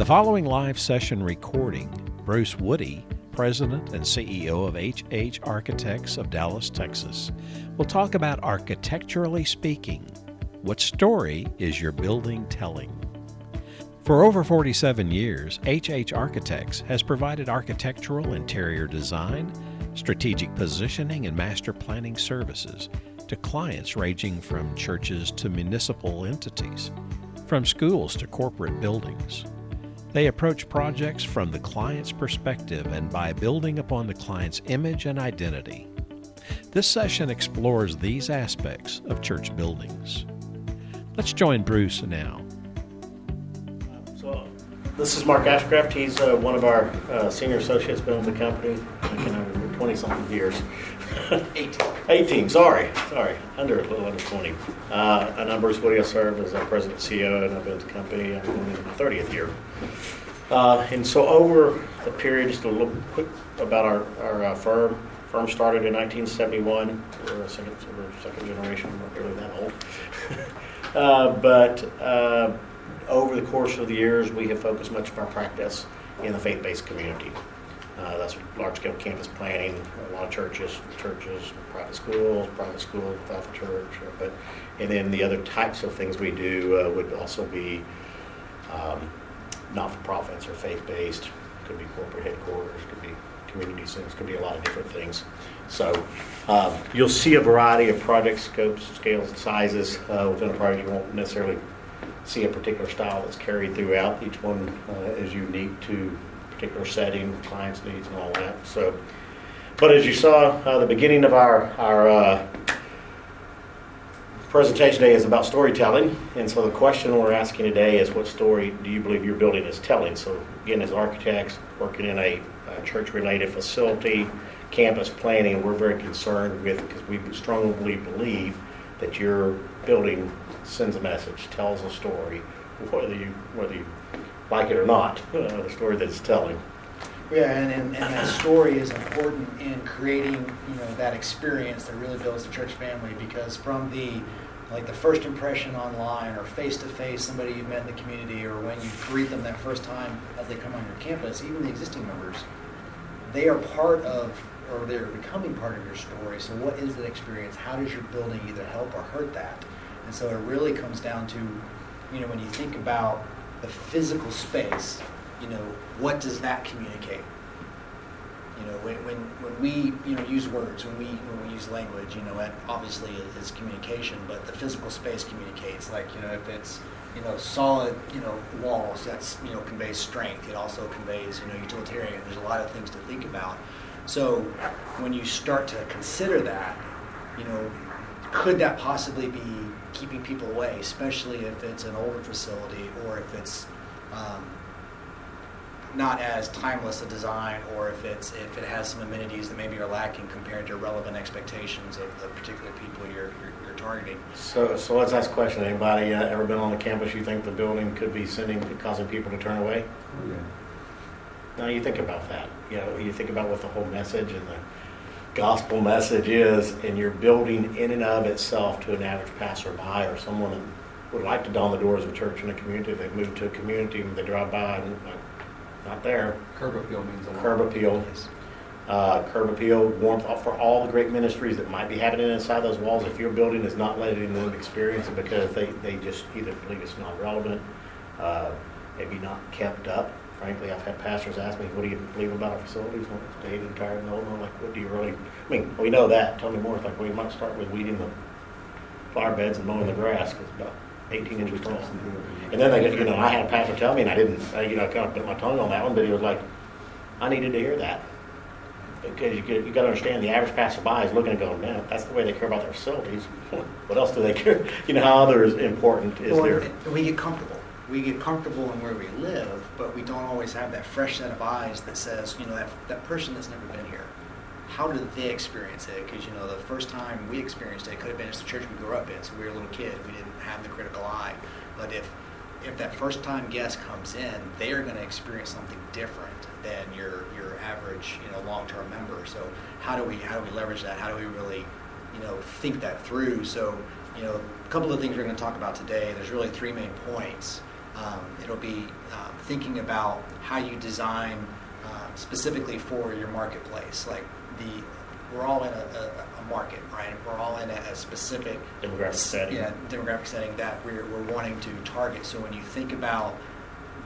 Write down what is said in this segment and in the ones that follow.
the following live session recording, Bruce Woody, President and CEO of HH Architects of Dallas, Texas, will talk about architecturally speaking. What story is your building telling? For over 47 years, HH Architects has provided architectural interior design, strategic positioning, and master planning services to clients ranging from churches to municipal entities, from schools to corporate buildings. They approach projects from the client's perspective and by building upon the client's image and identity. This session explores these aspects of church buildings. Let's join Bruce now. So, this is Mark Ashcraft. He's uh, one of our uh, senior associates, been with the company, you know, 20 something years. 18. 18, sorry, sorry, under a little under 20. Uh, and I'm Bruce. I serve as our president CEO, and I've been with the company. I'm going into my 30th year. Uh, and so, over the period, just a little quick about our, our uh, firm. Firm started in 1971. We're a second, second generation, we're not really that old. Uh, but uh, over the course of the years, we have focused much of our practice in the faith-based community. Uh, that's large-scale campus planning, a lot of churches, churches, private schools, private schools without the church. uh, But and then the other types of things we do uh, would also be um, not-for-profits or faith-based. Could be corporate headquarters, could be community centers, could be a lot of different things. So um, you'll see a variety of project scopes, scales, and sizes uh, within a project. You won't necessarily see a particular style that's carried throughout. Each one uh, is unique to particular setting, client's needs, and all that. So, but as you saw, uh, the beginning of our our uh, presentation today is about storytelling, and so the question we're asking today is, what story do you believe your building is telling? So, again, as architects working in a, a church-related facility, campus planning, we're very concerned with because we strongly believe that your building sends a message, tells a story, whether you whether you like it or not, uh, the story that it's telling. Yeah, and, and, and that story is important in creating, you know, that experience that really builds the church family because from the like the first impression online or face to face, somebody you've met in the community, or when you greet them that first time as they come on your campus, even the existing members, they are part of or they're becoming part of your story. So what is that experience? How does your building either help or hurt that? And so it really comes down to, you know, when you think about the physical space, you know, what does that communicate? You know, when, when, when we, you know, use words, when we, when we use language, you know, that obviously is, communication, but the physical space communicates. Like, you know, if it's, you know, solid, you know, walls, that's, you know, conveys strength. It also conveys, you know, utilitarian. There's a lot of things to think about. So when you start to consider that, you know, could that possibly be keeping people away, especially if it's an older facility or if it's um, not as timeless a design or if it's if it has some amenities that maybe are lacking compared to relevant expectations of the particular people you're, you're, you're targeting. So, so let's ask a question. Anybody uh, ever been on the campus you think the building could be sending, causing people to turn away? Yeah. Now you think about that. You know, you think about what the whole message and the gospel message is, and you're building in and of itself to an average passerby or someone that would like to don the doors of a church in a community. They move to a community and they drive by and like, not there. Curb appeal means a lot. Curb appeal. Uh, curb appeal, warmth for all the great ministries that might be happening inside those walls. If your building is not letting them experience it because they, they just either believe it's not relevant, uh, maybe not kept up. Frankly, I've had pastors ask me, "What do you believe about our facilities?" Well, it's dated and tired and old. And I'm like, "What do you really?" I mean, we know that. Tell me more. It's like, well, you might start with weeding the flower beds and mowing the grass because it's about 18 inches tall. And then they, get- you know, I had a pastor tell me, and I didn't, uh, you know, kind of bit my tongue on that one, but he was like, "I needed to hear that." Because you, get- you got to understand, the average passerby is looking and going, man, that's the way they care about their facilities. What else do they care? You know, how other is important is Well, their. we get comfortable. We get comfortable in where we live, but we don't always have that fresh set of eyes that says, you know, that, that person that's never been here. How did they experience it? Because, you know, the first time we experienced it could have been just the church we grew up in. So we were a little kid. We didn't have the critical eye. But if, if that first time guest comes in, they are going to experience something different than your, your average, you know, long-term member. So how do we, how do we leverage that? How do we really, you know, think that through? So, you know, a couple of things we're going to talk about today. There's really three main points. Um, it'll be um, thinking about how you design um, specifically for your marketplace. Like the, we're all in a, a, a market, right? We're all in a, a specific Demographic setting. Yeah, demographic setting that we're, we're wanting to target. So when you think about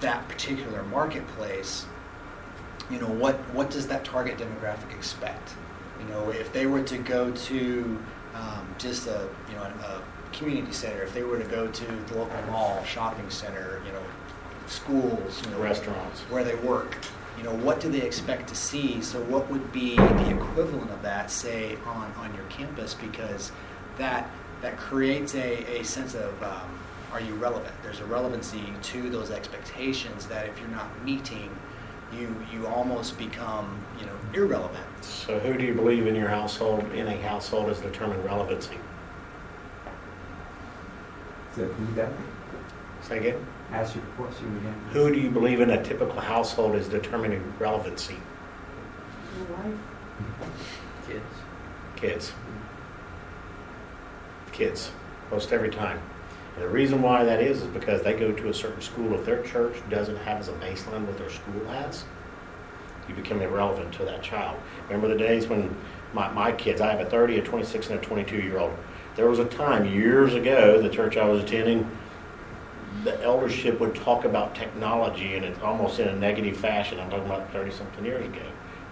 that particular marketplace, you know what what does that target demographic expect? You know, if they were to go to um, just a you know a, community center, if they were to go to the local mall, shopping center, you know, schools, you know, Restaurants. where they work, you know, what do they expect to see? So what would be the equivalent of that, say, on, on your campus? Because that that creates a, a sense of um, are you relevant? There's a relevancy to those expectations that if you're not meeting, you you almost become you know irrelevant. So who do you believe in your household, in a household, is determined relevancy? Is that who that? Say again? Ask your question again. Who do you believe in a typical household is determining relevancy? Your Wife. Kids. Kids. Kids, most every time. And the reason why that is is because they go to a certain school. If their church doesn't have as a baseline what their school has, you become irrelevant to that child. Remember the days when my, my kids, I have a 30, a 26, and a 22 year old. There was a time years ago, the church I was attending, the eldership would talk about technology and it's almost in a negative fashion. I'm talking about 30 something years ago,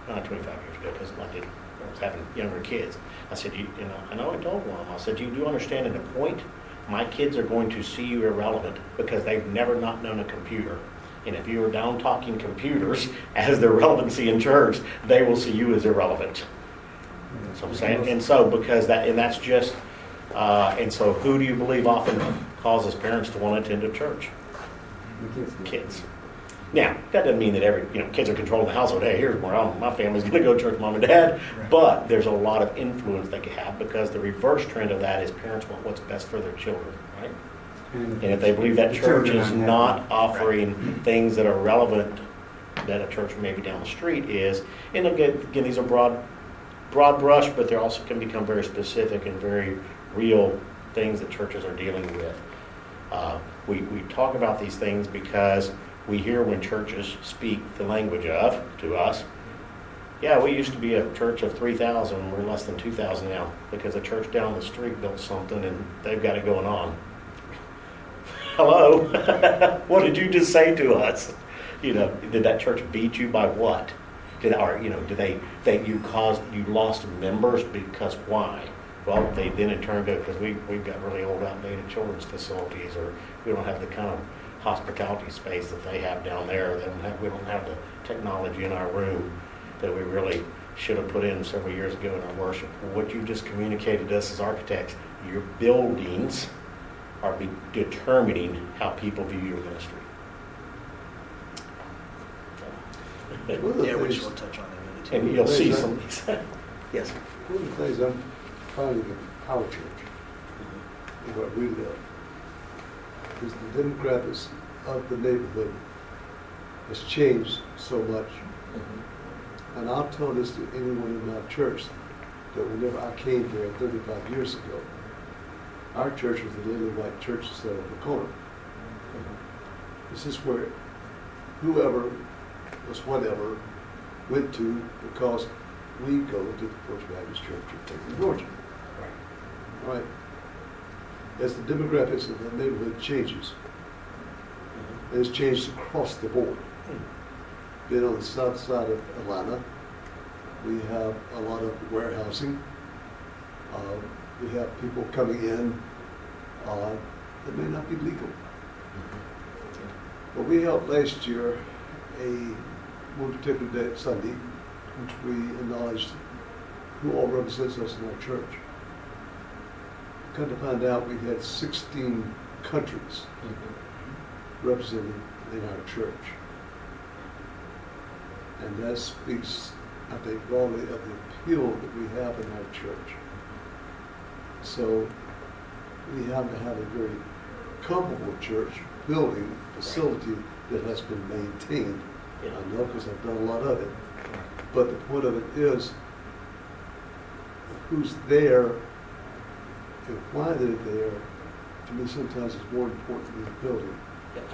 not 25 years ago, because I did I was having younger kids. I said, you, you know, know I told one of them, I said, Do you do understand at a point, my kids are going to see you irrelevant because they've never not known a computer. And if you are down talking computers as their relevancy in church, they will see you as irrelevant. So I'm saying, and so because that, and that's just, uh, and so who do you believe often causes parents to want to attend a church? Kids. Kids. Now, that doesn't mean that every, you know, kids are controlling the household. Hey, here's where I'm, my family's going to go to church, mom and dad. Right. But there's a lot of influence they can have because the reverse trend of that is parents want what's best for their children, right? And if they believe that The church is not offering things that are relevant that a church maybe down the street is, and again, again these are broad, broad brush, but they also can become very specific and very real things that churches are dealing with. Uh, we, we talk about these things because we hear when churches speak the language of to us. Yeah, we used to be a church of 3,000. We're less than 2,000 now because a church down the street built something and they've got it going on. Hello? what did you just say to us? You know, did that church beat you by what? Did or you know, did they think you caused you lost members because why? Well, they then in turn go because we we've got really old, outdated children's facilities, or we don't have the kind of hospitality space that they have down there. They don't have we don't have the technology in our room that we really should have put in several years ago in our worship. What you just communicated to us as architects, your buildings are be determining how people view your ministry. One Yeah, which things- we'll touch on in a minute. And you'll see some yes. One of the things I'm finding in our church, and where we live, is the demographics of the neighborhood has changed so much. Mm-hmm. And I've told this to anyone in our church, that whenever I came here 35 years ago, our church was the little white church that on the corner. Mm-hmm. This is where whoever was whatever went to because we go to the First Baptist Church in Georgia. Right. As the demographics of the neighborhood changes, and it's changed across the board. Being on the south side of Atlanta, we have a lot of warehousing. Uh, we have people coming in uh, that may not be legal. But we held last year a one particular day, Sunday, which we acknowledged who all represents us in our church. Come to find out, we had 16 countries mm-hmm. represented in our church. And that speaks, I think, broadly of the appeal that we have in our church. Mm-hmm. So we have to have a very comfortable church building, facility that has been maintained. Yeah. I know because I've done a lot of it. But the point of it is, who's there and why they're there, to me sometimes is more important than the building.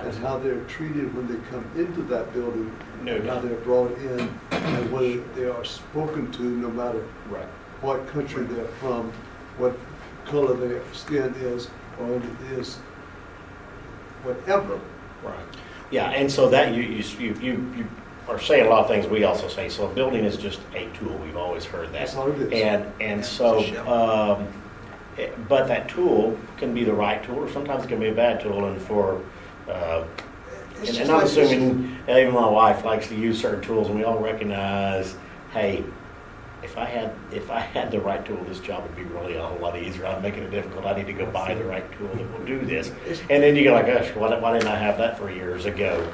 and how they're treated when they come into that building, No and how doubt. they're brought in, and whether they are spoken to, no matter Right. what country they're from, what color their skin is, or if it is whatever. Right. Yeah, and so that, you, you, you, you you are saying a lot of things we also say. So a building is just a tool. We've always heard that. That's all it is. And, and so, it's a shell. um, but that tool can be the right tool, or sometimes it can be a bad tool, and for, uh, and, and I'm like- assuming, even my wife likes to use certain tools, and we all recognize, hey, if I had, if I had the right tool, this job would be really a whole lot easier. I'm making it difficult. I need to go buy the right tool that will do this. And then you go like, gosh, why, why didn't I have that for years ago?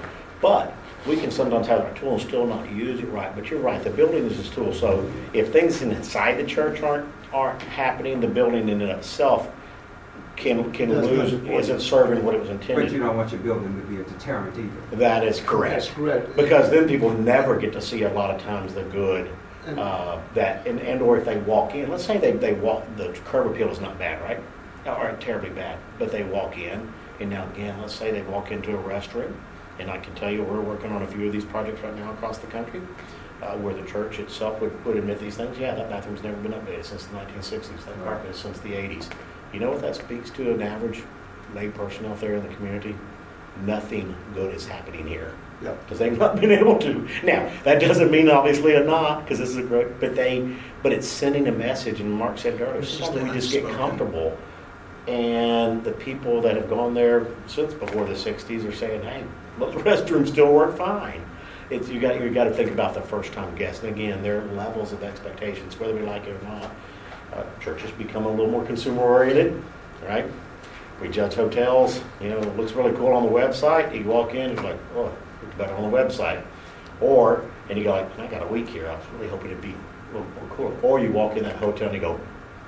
But we can sometimes have a tool and still not use it right. But you're right, the building is this tool. So if things inside the church aren't aren't happening, the building in and of itself can can That's lose, not isn't serving what it was intended. But you don't want your building to be a deterrent either. That is correct. That's correct. correct. Because then people never get to see a lot of times the good And- uh, that, and, and or if they walk in, let's say they, they walk, the curb appeal is not bad, right? Or terribly bad, but they walk in, and now again, let's say they walk into a restroom, and I can tell you, we're working on a few of these projects right now across the country, uh, where the church itself would, would admit these things, yeah, that bathroom's never been updated since the nineteen sixties, that carpet is since the eighties. You know what that speaks to an average lay person out there in the community? Nothing good is happening here Yeah. because they've not been able to. Now, that doesn't mean obviously a not, because this is a great, but they, but it's sending a message, and Mark said earlier, It's just sometimes we just get comfortable. And the people that have gone there since before the sixties are saying, hey, those restrooms still work fine. It's, you got, you got to think about the first time guest, and again, there are levels of expectations, whether we like it or not. Uh, churches become a little more consumer oriented, right? We judge hotels, you know, it looks really cool on the website. You walk in, it's like, oh, it's better on the website. Or, and you go like, I got a week here. I was really hoping it'd be a little more cool. Or you walk in that hotel and you go,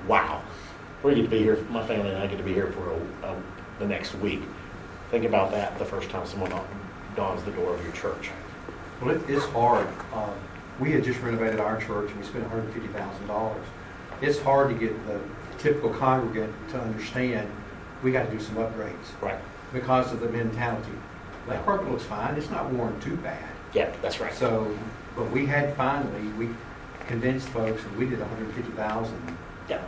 wow, we get to be here. My family and I get to be here for a, a, the next week. Think about that the first time someone dawns the door of your church. Well, it, it's hard. Um, we had just renovated our church and we spent hundred and fifty thousand dollars. It's hard to get the typical congregant to understand, we got to do some upgrades Right. because of the mentality. That carpet looks fine, it's not worn too bad. Yeah, that's right. So, but we had finally, we convinced folks and we did hundred and fifty thousand yeah.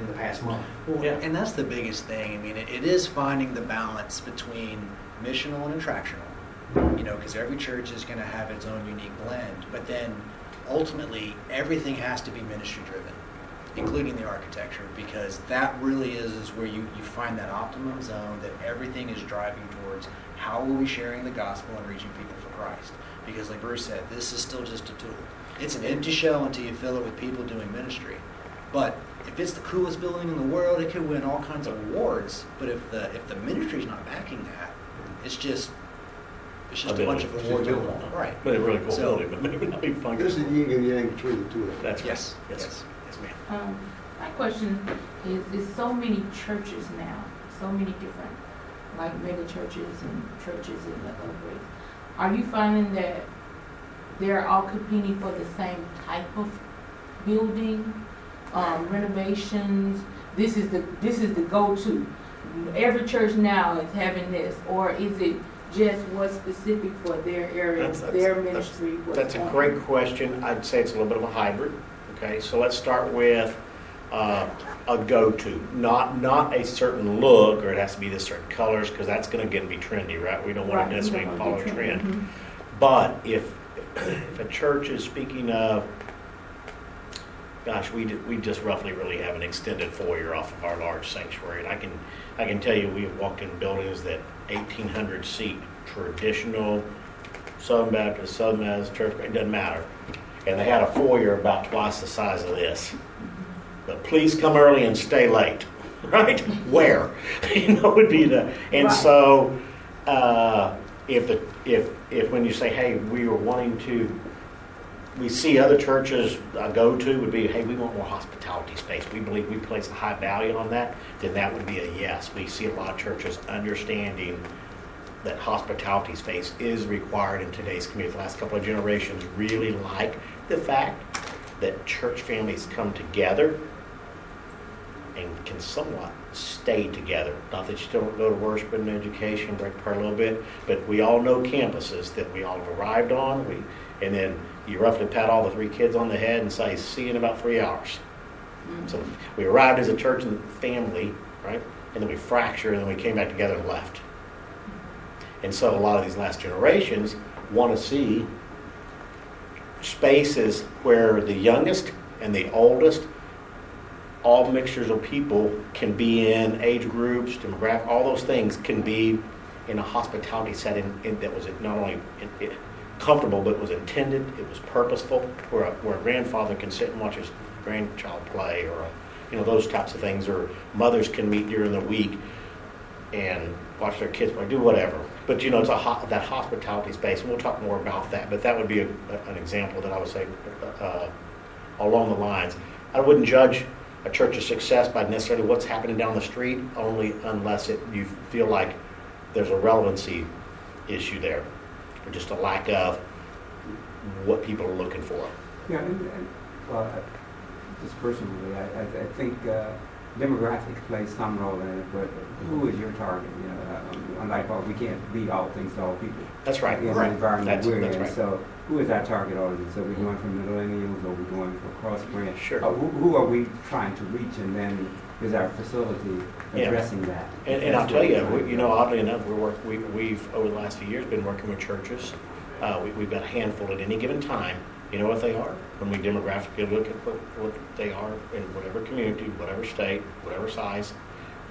in the past month. Well, Yeah. And that's the biggest thing. I mean, it, it is finding the balance between missional and attractional. You know, because every church is going to have its own unique blend. But then ultimately, everything has to be ministry driven, including the architecture, because that really is, is where you, you find that optimum zone that everything is driving towards how are we sharing the gospel and reaching people for Christ. Because, like Bruce said, this is still just a tool. It's an empty shell until you fill it with people doing ministry. But if it's the coolest building in the world, it could win all kinds of awards. But if the if the ministry's not backing that, it's just it's just A a, bunch of It's awards just a over building. right. But a really cool So- building, but maybe not be functional. There's a yin and yang between the two of them. That's right. Yes, Yes. yes, yes, ma'am. Um, my question is, is so many churches now, so many different, like mega churches and churches in the upgrades. Are you finding that they're all competing for the same type of building, um, renovations? This is the, this is the go-to. Every church now is having this, or is it just what's specific for their area, That's- that's- their that's- ministry? That's a on? great question. I'd say it's a little bit of a hybrid. Okay, so let's start with uh, a go-to, not not a certain look, or it has to be this certain colors, because that's going to get to be trendy, right? We don't want Right, to you necessarily don't follow want a to be trend. trendy. Mhm. But if if a church is speaking of, gosh, we we just roughly really have an extended foyer off of our large sanctuary, and I can I can tell you we have walked in buildings that 1,800 seat traditional Southern Baptist, Southern Methodist Church, it doesn't matter, and they had a foyer about twice the size of this. But please come early and stay late, right? Where? you know, would be the and Right. so uh, if the if if when you say, hey, we were wanting to, we see other churches go to would be, hey, we want more hospitality space. We believe we place a high value on that. Then that would be a yes. We see a lot of churches understanding that hospitality space is required in today's community. The last couple of generations really like the fact that church families come together and can somewhat stay together. Not that you don't go to worship and education, break apart a little bit, but we all know campuses that we all have arrived on. We, and then you roughly pat all the three kids on the head and say, "See you in about three hours." Mm. So we arrived as a church and family, right? And then we fractured, and then we came back together and left. And so a lot of these last generations want to see spaces where the youngest and the oldest, all mixtures of people can be in age groups, demographic, all those things can be in a hospitality setting that was not only comfortable, but it was intended, it was purposeful, where a, where a grandfather can sit and watch his grandchild play, or a, you know those types of things, or mothers can meet during the week and watch their kids play, do whatever. But you know, it's a ho- that hospitality space, and we'll talk more about that. But that would be a, an example that I would say uh, along the lines. I wouldn't judge a church's success by necessarily what's happening down the street, only unless it you feel like there's a relevancy issue there, or just a lack of what people are looking for. Yeah, and, and well, I- just personally, I, I, I think uh, demographics play some role in it, but who is your target? You know, um, unlike all, we can't be all things to all people. That's right. In the Right. environment That's- we're that's in. right. So who is our target audience? Are we going for millennials? Are we going for cross brand? Sure. Uh, who, who are we trying to reach? And then is our facility Yeah. addressing that? And, and I'll tell you, we, you know, oddly enough, we're work, we, we've over the last few years been working with churches. Uh, we, we've got a handful at any given time. You know what they are? When we demographically look at what, what they are in whatever community, whatever state, whatever size,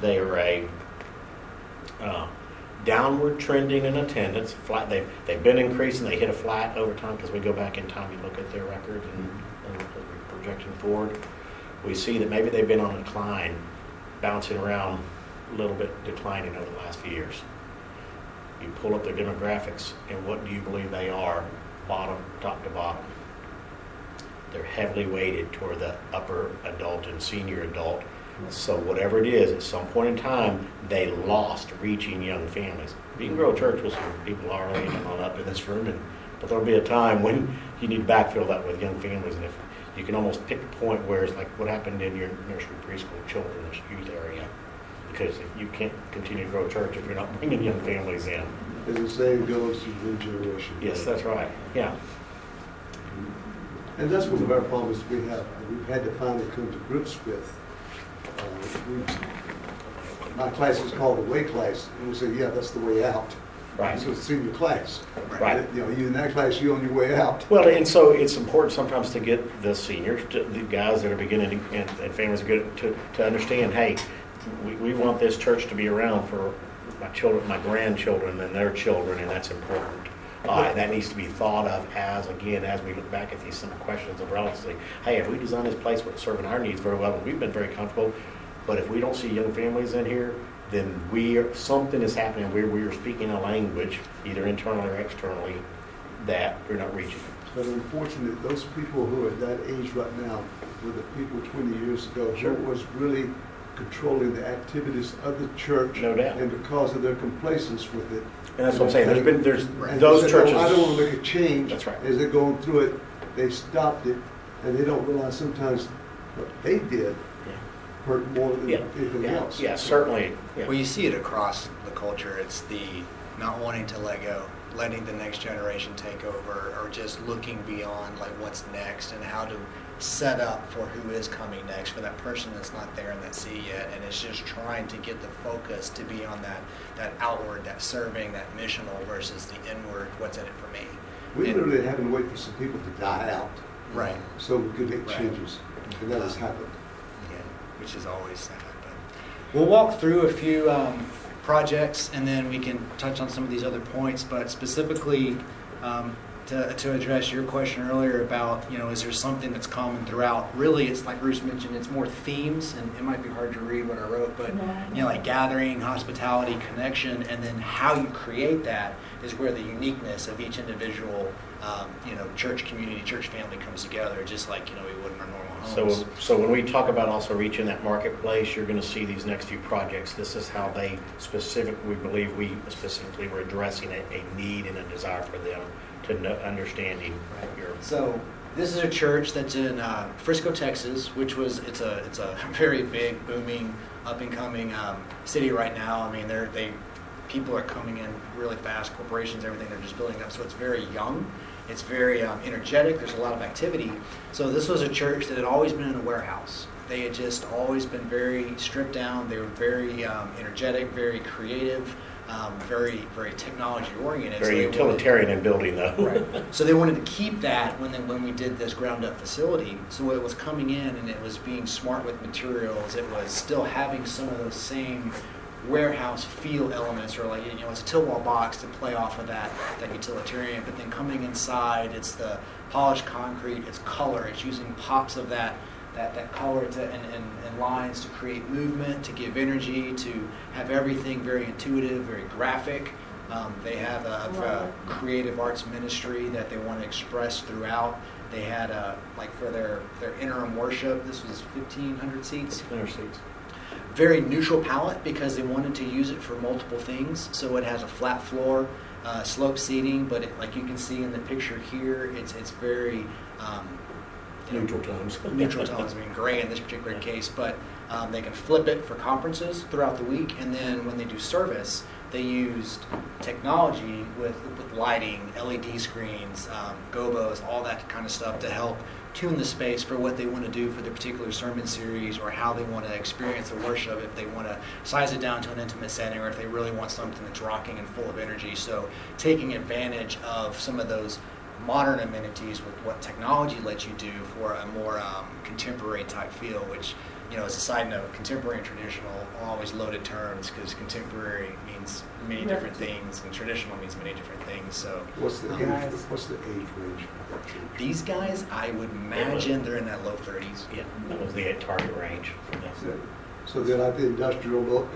they are a uh, downward trending in attendance. Flat. They've they've been increasing. They hit a flat over time because we go back in time. You look at their record and, and we're projecting forward. We see that maybe they've been on a decline, bouncing around a little bit, declining over the last few years. You pull up their demographics, and what do you believe they are, bottom, top to bottom? They're heavily weighted toward the upper adult and senior adult. So whatever it is, at some point in time, they lost reaching young families. You can grow a church with some people already on up in this room, and, but there'll be a time when you need to backfill that with young families. And if you can almost pick a point where it's like what happened in your nursery, preschool, children's youth area, because you can't continue to grow a church if you're not bringing young families in. As the same goes, to new generation. Yes, that's right. Yeah. And that's one of our problems we have, we've had to finally come to grips with. My class is called the way class, and we say, yeah, that's the way out. Right. So it's senior class. Right. You know, you in that class, you on your way out. Well, and so it's important sometimes to get the seniors, to, the guys that are beginning to- and, and families good to, to understand, hey, we, we want this church to be around for my children, my grandchildren and their children, and that's important. Uh, that needs to be thought of as, again, as we look back at these simple questions of relevancy. Hey, if we design this place with serving our needs very well, and we've been very comfortable, but if we don't see young families in here, then we, are- something is happening where we are speaking a language, either internally or externally, that we're not reaching. But unfortunately, those people who are at that age right now were the people 20 years ago who Sure. was really controlling the activities of the church. No doubt. And because of their complacence with it. And that's what I'm saying, there's been, there's, And those said, "No, churches. I don't want to make a change. That's right. As they're going through it, they stopped it, and they don't realize sometimes what they did hurt more than Yeah, anything yeah, else. yeah, certainly, yeah. Well, you see it across the culture. It's the not wanting to let go, letting the next generation take over, or just looking beyond like what's next and how to set up for who is coming next for that person that's not there in that seat yet. And it's just trying to get the focus to be on that that outward, that serving, that missional versus the inward. What's in it for me? We And- literally having to wait for some people to die out Right. so we could make Right. changes. And that has happened. Yeah, which is always sad. But we'll walk through a few um, projects and then we can touch on some of these other points. But specifically, um, to, to address your question earlier about, you know, is there something that's common throughout? Really, it's like Bruce mentioned, it's more themes, and it might be hard to read what I wrote, but you know, like gathering, hospitality, connection, and then how you create that is where the uniqueness of each individual, um, you know, church community, church family comes together, just like you know we would in our normal homes. So, so when we talk about also reaching that marketplace, you're gonna see these next few projects. This is how they specific, we believe we specifically were addressing a, a need and a desire for them to know, understanding your, So This is a church that's in uh, Frisco, Texas, which was it's a it's a very big, booming, up and coming um, city right now. I mean, they're they people are coming in really fast. Corporations, everything they're just building up. So it's very young. It's very um, energetic. There's a lot of activity. So this was a church that had always been in a warehouse. They had just always been very stripped down. They were very um, energetic, very creative, um, very very technology oriented. Very wanted- utilitarian in building though. Right. So they wanted to keep that when they, when we did this ground up facility. So it was coming in and it was being smart with materials. It was still having some of those same warehouse feel elements, or like you know, it's a tilt wall box to play off of that that utilitarian. But then coming inside, it's the polished concrete, it's color, it's using pops of that. That, that color to, and, and, and lines to create movement, to give energy, to have everything very intuitive, very graphic. Um, they have a, a creative arts ministry that they want to express throughout. They had a like for their their interim worship. This was fifteen hundred seats. Center seats. Very neutral palette because they wanted to use it for multiple things. So it has a flat floor, uh, slope seating, but it, like you can see in the picture here, it's it's very um, you know, Neutral tones. neutral tones, I mean gray in this particular case, but um, they can flip it for conferences throughout the week, and then when they do service, they used technology with, with lighting, LED screens, um, gobos, all that kind of stuff to help tune the space for what they want to do for the particular sermon series or how they want to experience the worship, if they want to size it down to an intimate setting or if they really want something that's rocking and full of energy. So taking advantage of some of those modern amenities with what technology lets you do for a more um, contemporary type feel, which, you know, as a side note, contemporary and traditional are always loaded terms because contemporary means many Right. different things and traditional means many different things. So What's the Guys. age, what's the age range of that church? these guys, I would imagine they're in that low 30s. Yeah, that was the target range. for them. So- So they like the industrial look?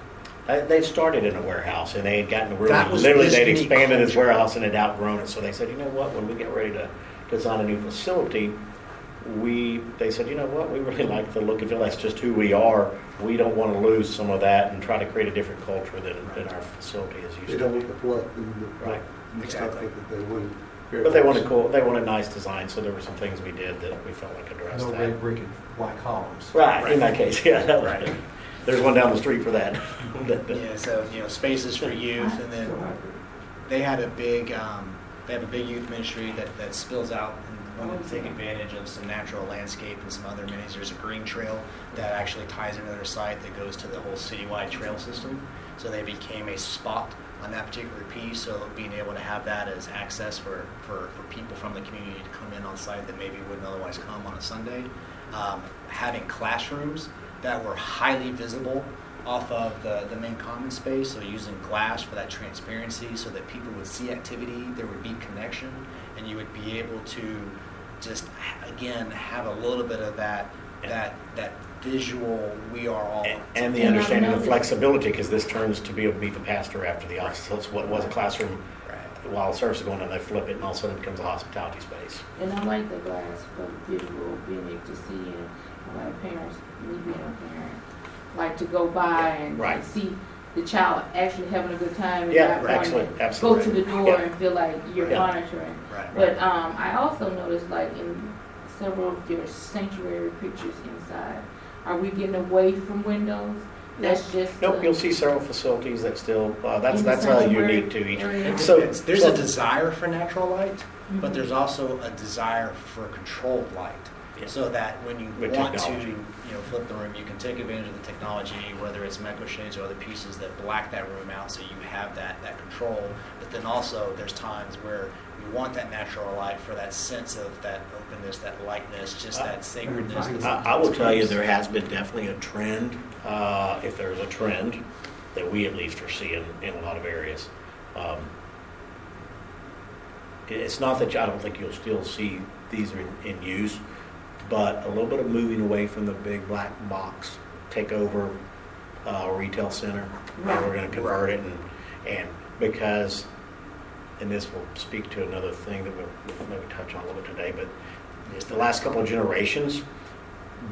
They, they started in a warehouse and they had gotten really, That was literally they'd unique expanded this culture. warehouse and had outgrown it. So they said, you know what, when we get ready to design a new facility, we, they said, you know what, we really like the look and feel. That's just who we are. We don't want to lose some of that and try to create a different culture than, than our facility is They used to. don't want the fluff and the. Right. the Exactly. stuff That they wanted. very But they much. wanted cool, they wanted nice design, so there were some things we did that we felt like addressed No that. red brick and white columns. Right, in that case, yeah. that was- Right. There's one down the street for that. Yeah, so, you know, spaces for youth and then they had a big um, they have a big youth ministry that, that spills out and wanted to take advantage of some natural landscape and some other minis. There's a green trail that actually ties into their site that goes to the whole citywide trail system. So they became a spot on that particular piece. So being able to have that as access for, for, for people from the community to come in on site that maybe wouldn't otherwise come on a Sunday. Um, having classrooms that were highly visible off of the, the main common space, so using glass for that transparency so that people would see activity, there would be connection, and you would be able to just, again, have a little bit of that, that, that visual, we are all. And- And the understanding of flexibility, because this turns to be able to be the pastor after the office. So it's what was a classroom Right. while service is going on, they flip it, and all of a sudden it becomes a hospitality space. And I like the glass for visual, being able to see and a lot of parents, me being a parent, like to go by and right. and see the child actually having a good time and Yeah, not wanting excellent, to absolutely. go to the door Yeah. and feel like you're Yeah. monitoring. Right. But um, I also noticed like in several of your sanctuary pictures inside, are we getting away from windows? That's just Nope, you'll see several facilities that still, uh, that's, that's uh, unique to each. area? So- depends. there's so- a desire for natural light, but Mhm. there's also a desire for controlled light. Yeah. So that when you With want technology. to, you know, flip the room, you can take advantage of the technology, whether it's Mecho shades or other pieces that black that room out, so you have that that control. But then also, there's times where you want that natural light for that sense of that openness, that lightness, just Uh, that sacredness. I- that's- I, I will tell you, there has been definitely a trend, uh, if there's a trend, that we at least are seeing in a lot of areas. Um, It's not that, you- I don't think you'll still see these are in, in use, but a little bit of moving away from the big black box, takeover uh, retail center, where we're gonna convert it and, and because, and this will speak to another thing that we'll we'll maybe touch on a little bit today, but it's the last couple of generations,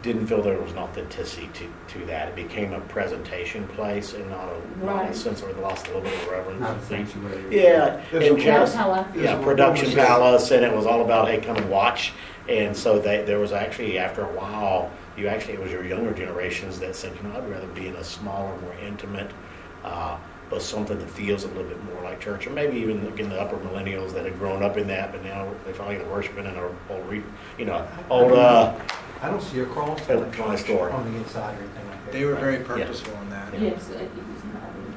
didn't feel there was an authenticity to, to that. It became a presentation place and not a, not a Right. sense where they lost a little bit of reverence. Not a sanctuary. Yeah, There's and a- just, how I feel. yeah, a production palace, and it was all about, hey, come and watch. And so they, there was actually, after a while, you actually, it was your younger generations that said, you know, I'd rather be in a smaller, more intimate, uh, but something that feels a little bit more like church, or maybe even again the upper millennials that had grown up in that, but now they're finally worshiping in an old, re- you know, old, uh, I don't see a cross on the store. on the inside or anything like that. They were very purposeful in that, Yes, it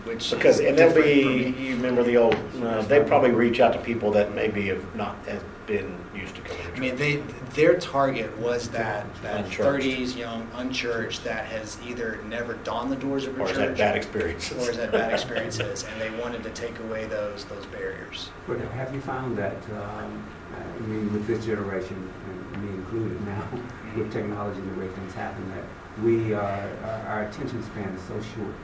which Because, and there'll be, you remember the old, uh, they probably reach out to people that maybe have not, have been used to coming to church. I mean, they, their target was that, that Unchurched. thirties young unchurched that has either never donned the doors of a Or church. has had bad experiences. Or has had bad experiences, and they wanted to take away those, those barriers. But have you found that, um, I mean, with this generation, and me included now, with technology and the way things happen, that we are, our our attention span is so short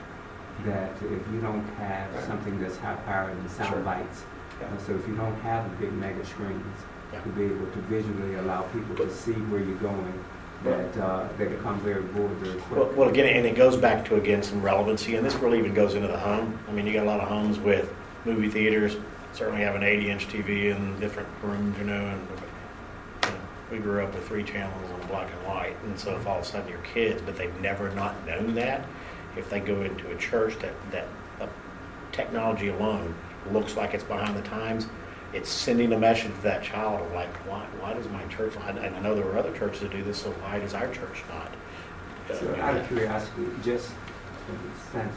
that if you don't have something that's high powered and Sure. sound bites, Yeah. uh, so if you don't have the big mega screens Yeah. to be able to visually allow people to see where you're going, that uh, they become very bored very Well, quick. well, again, and it goes back to, again, some relevancy, and this really even goes into the home. I mean, you got a lot of homes with movie theaters, certainly have an 80-inch TV in different rooms, you know, and you know, we grew up with three channels on black and white, and so if all of a sudden your kids, but they've never not known that, if they go into a church that, that uh, technology alone looks like it's behind the times, it's sending a message to that child of like, why, why does my church, and I know there are other churches that do this, so why does our church not? uh, So out of curiosity, just from the sense,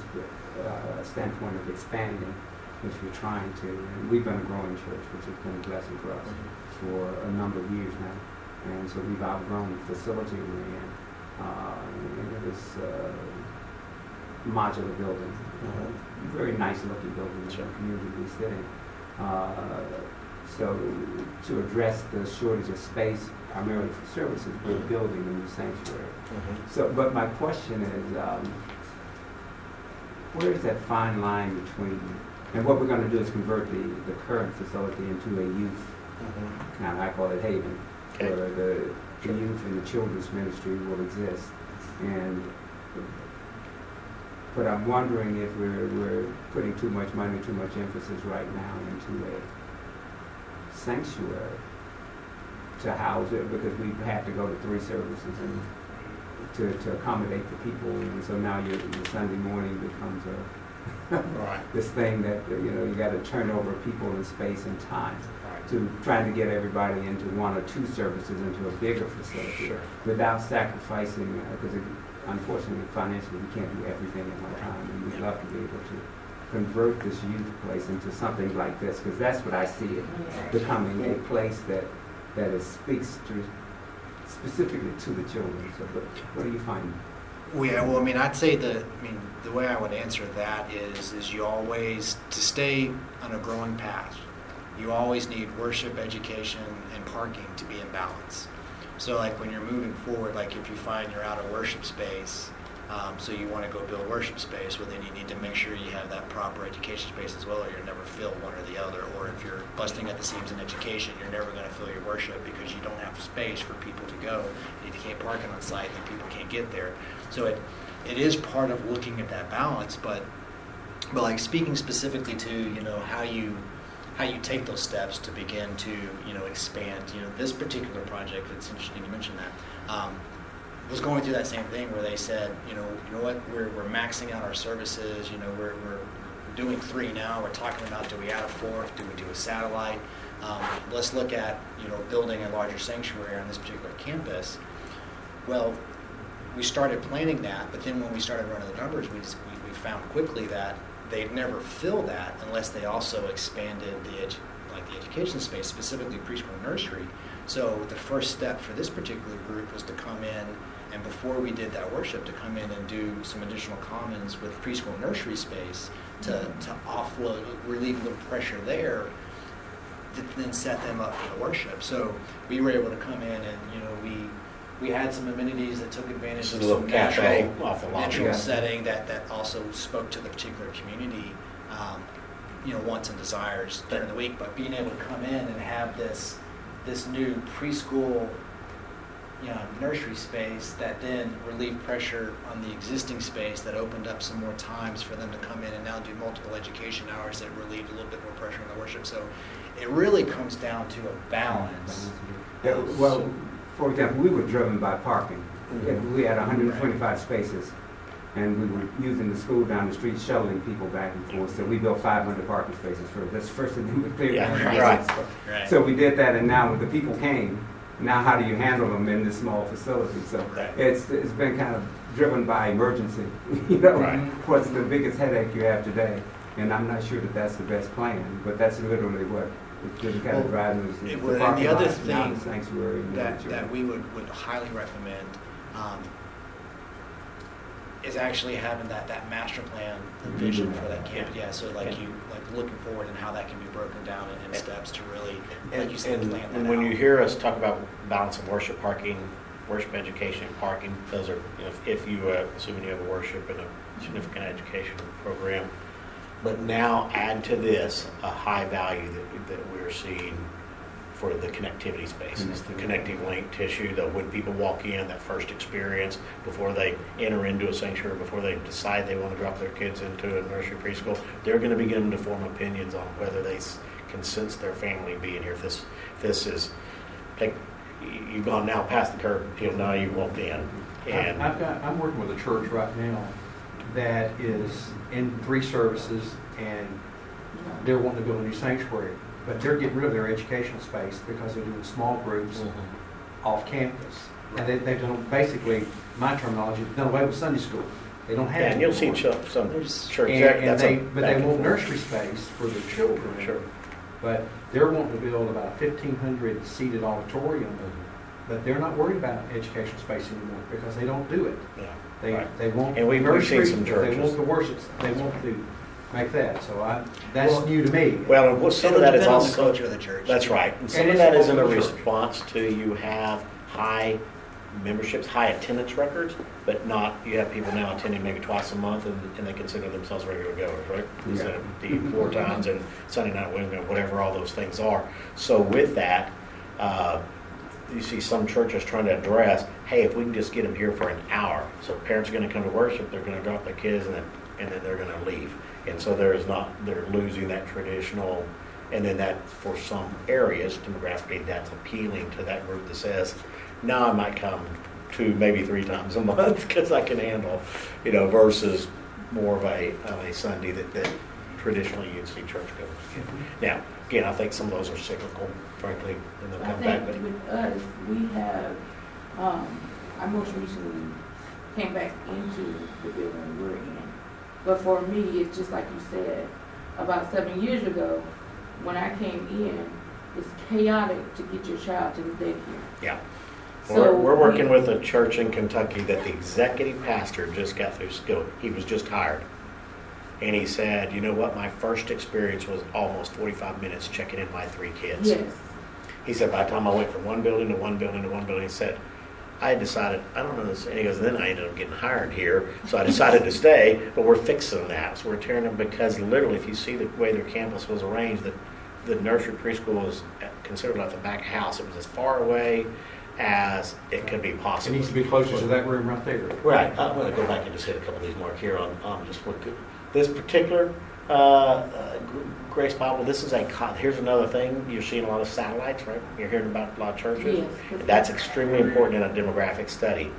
uh, standpoint of expanding, which we're trying to, and we've been a growing church, which has been a blessing for us for a number of years now. And so we've outgrown the facility we're in. Uh, and was uh, modular building, uh, very nice looking building in Sure. the community we sit in. Uh, so to address the shortage of space, primarily for services, we're Mhm. building a new sanctuary. Mhm. So, but my question is, um, where is that fine line between, and what we're gonna do is convert the, the current facility into a youth, Mhm. now I call it Haven, Okay. where the, the youth and the children's ministry will exist. And, but I'm wondering if we're, we're putting too much money, too much emphasis right now into a sanctuary to house it, because we've had to go to three services and to, to accommodate the people, and so now your, your Sunday morning becomes a, Right, this thing that, uh, you know, you gotta turn over people in space and time right. to trying to get everybody into one or two services into a bigger facility Sure. without sacrificing, because unfortunately financially, we can't do everything at one time, and we'd love to be able to convert this youth place into something like this, because that's what I see it becoming, a place that, that is, speaks to, specifically to the children, so, but what do you find? Well, Yeah, well, I mean, I'd say the, I mean, the way I would answer that is, is you always, to stay on a growing path, you always need worship, education, and parking to be in balance. So like when you're moving forward, like if you find you're out of worship space, um, so you want to go build worship space, well then you need to make sure you have that proper education space as well, or you'll never fill one or the other. Or if you're busting at the seams in education, you're never going to fill your worship because you don't have space for people to go. If you can't park it on site, then people can't get there. So it, it is part of looking at that balance, but, but like speaking specifically to, you know, how you, how you take those steps to begin to, you know, expand, you know, this particular project, it's interesting you mentioned that, um, was going through that same thing where they said, you know, you know what, we're, we're maxing out our services, you know, we're, we're doing three now, we're talking about do we add a fourth, do we do a satellite? Um, let's look at, you know, building a larger sanctuary on this particular campus. Well, we started planning that, but then when we started running the numbers, we, just, we, we found quickly that they'd never fill that unless they also expanded the edu- like the education space, specifically preschool and nursery. So the first step for this particular group was to come in and before we did that worship, to come in and do some additional commons with preschool and nursery space to, mm-hmm. to offload, relieve a little pressure there, to then set them up for the worship. So we were able to come in and, you know, we, we had some amenities that took advantage of some natural, off the natural setting that, that also spoke to the particular community, um, you know, wants and desires during the week. But being able to come in and have this, this new preschool you know, nursery space that then relieved pressure on the existing space that opened up some more times for them to come in and now do multiple education hours that relieved a little bit more pressure on the worship. So it really comes down to a balance. Yeah, well, for example, we were driven by parking. Mhm. We had 125 spaces, and we were using the school down the street shuttling people back and forth, so we built 500 parking spaces first. That's the first thing we cleared. Yeah, down. right. Right. So we did that, and now when the people came, now how do you handle them in this small facility? So Right. it's, it's been kind of driven by emergency, you know? Right. What's the biggest headache you have today? And I'm not sure that that's the best plan, but that's literally what, it's kind of driving us. it the and the other lots, now the thing sanctuary that, that we would, would highly recommend um, is actually having that, that master plan, the vision for that campus. Yeah, so like you, like looking forward and how that can be broken down in, in steps to really, like And, you said, and, plan that and when out. you hear us talk about balance of worship, parking, worship education, and parking, those are, you know, if- if you, uh, assuming you have a worship and a significant education program. But now add to this a high value that, that we're seeing for the connectivity spaces, the mm-hmm. connecting link tissue, that when people walk in, that first experience before they enter into a sanctuary, before they decide they want to drop their kids into a nursery preschool, they're going to begin to form opinions on whether they can sense their family being here. If this, if this is, like, you- you've gone now past the curb until now you walked in, and I've got, I'm working with a church right now that is in three services and they're wanting to build a new sanctuary, but they're getting rid of their educational space because they're doing small groups mm-hmm. off campus. And they, they've done, basically, my terminology, they've done away with Sunday school. They don't have it and you'll see anymore. ch- some There's- church, And, that- and that's they, a but they want forth. nursery space for their children. Sure. But they're wanting to build about a fifteen hundred seated auditorium, but they're not worried about educational space anymore because they don't do it. Yeah. They, Right. they want And we've- we've seen nursery, some They churches. want the worship, they want to make that, so I, that's Well- new to me. Well, and what- some of It'll that is depend on the also. culture of the church. That's right. And some And of it's that is in a local church. response to you have high memberships, high attendance records, but not, you have people now attending maybe twice a month and, and they consider themselves regular goers, right? Instead of the four times and Sunday night window, whatever all those things are. So with that, uh, you see some churches trying to address, hey, if we can just get them here for an hour, so parents are going to come to worship, they're going to drop their kids, and then and then they're going to leave, and so there is not they're losing that traditional, and then that for some areas demographically that's appealing to that group that says, now I might come two maybe three times a month because I can handle, you know, versus more of a of a Sunday that, that traditionally you'd see churchgoers. Mm-hmm. Now, again, I think some of those are cyclical, frankly, and they'll I come back, think but. with us, we have, um, I most recently came back into the building we're in. But for me, it's just like you said, about seven years ago, when I came in, it's chaotic to get your child to the daycare. Yeah. So We're, we're working with a church in Kentucky that the executive pastor just got through school. He was just hired. And he said, you know what, my first experience was almost 45 minutes checking in my three kids. Yes, He said, by the time I went from one building to one building to one building, he said, I decided, I don't know this. And he goes, then I ended up getting hired here. So I decided to stay, but we're fixing that. So we're tearing them because literally, if you see the way their campus was arranged, that the nursery preschool was considered like the back house. It was as far away as it could be possible. It possible. needs to be closer to that room right there. Right. I'm going to go back and just hit a couple of these mark here on, on just what could, this particular uh, uh, Grace Bible. This is a here's another thing you're seeing a lot of satellites, right? You're hearing about a lot of churches. yes. That's extremely important in a demographic study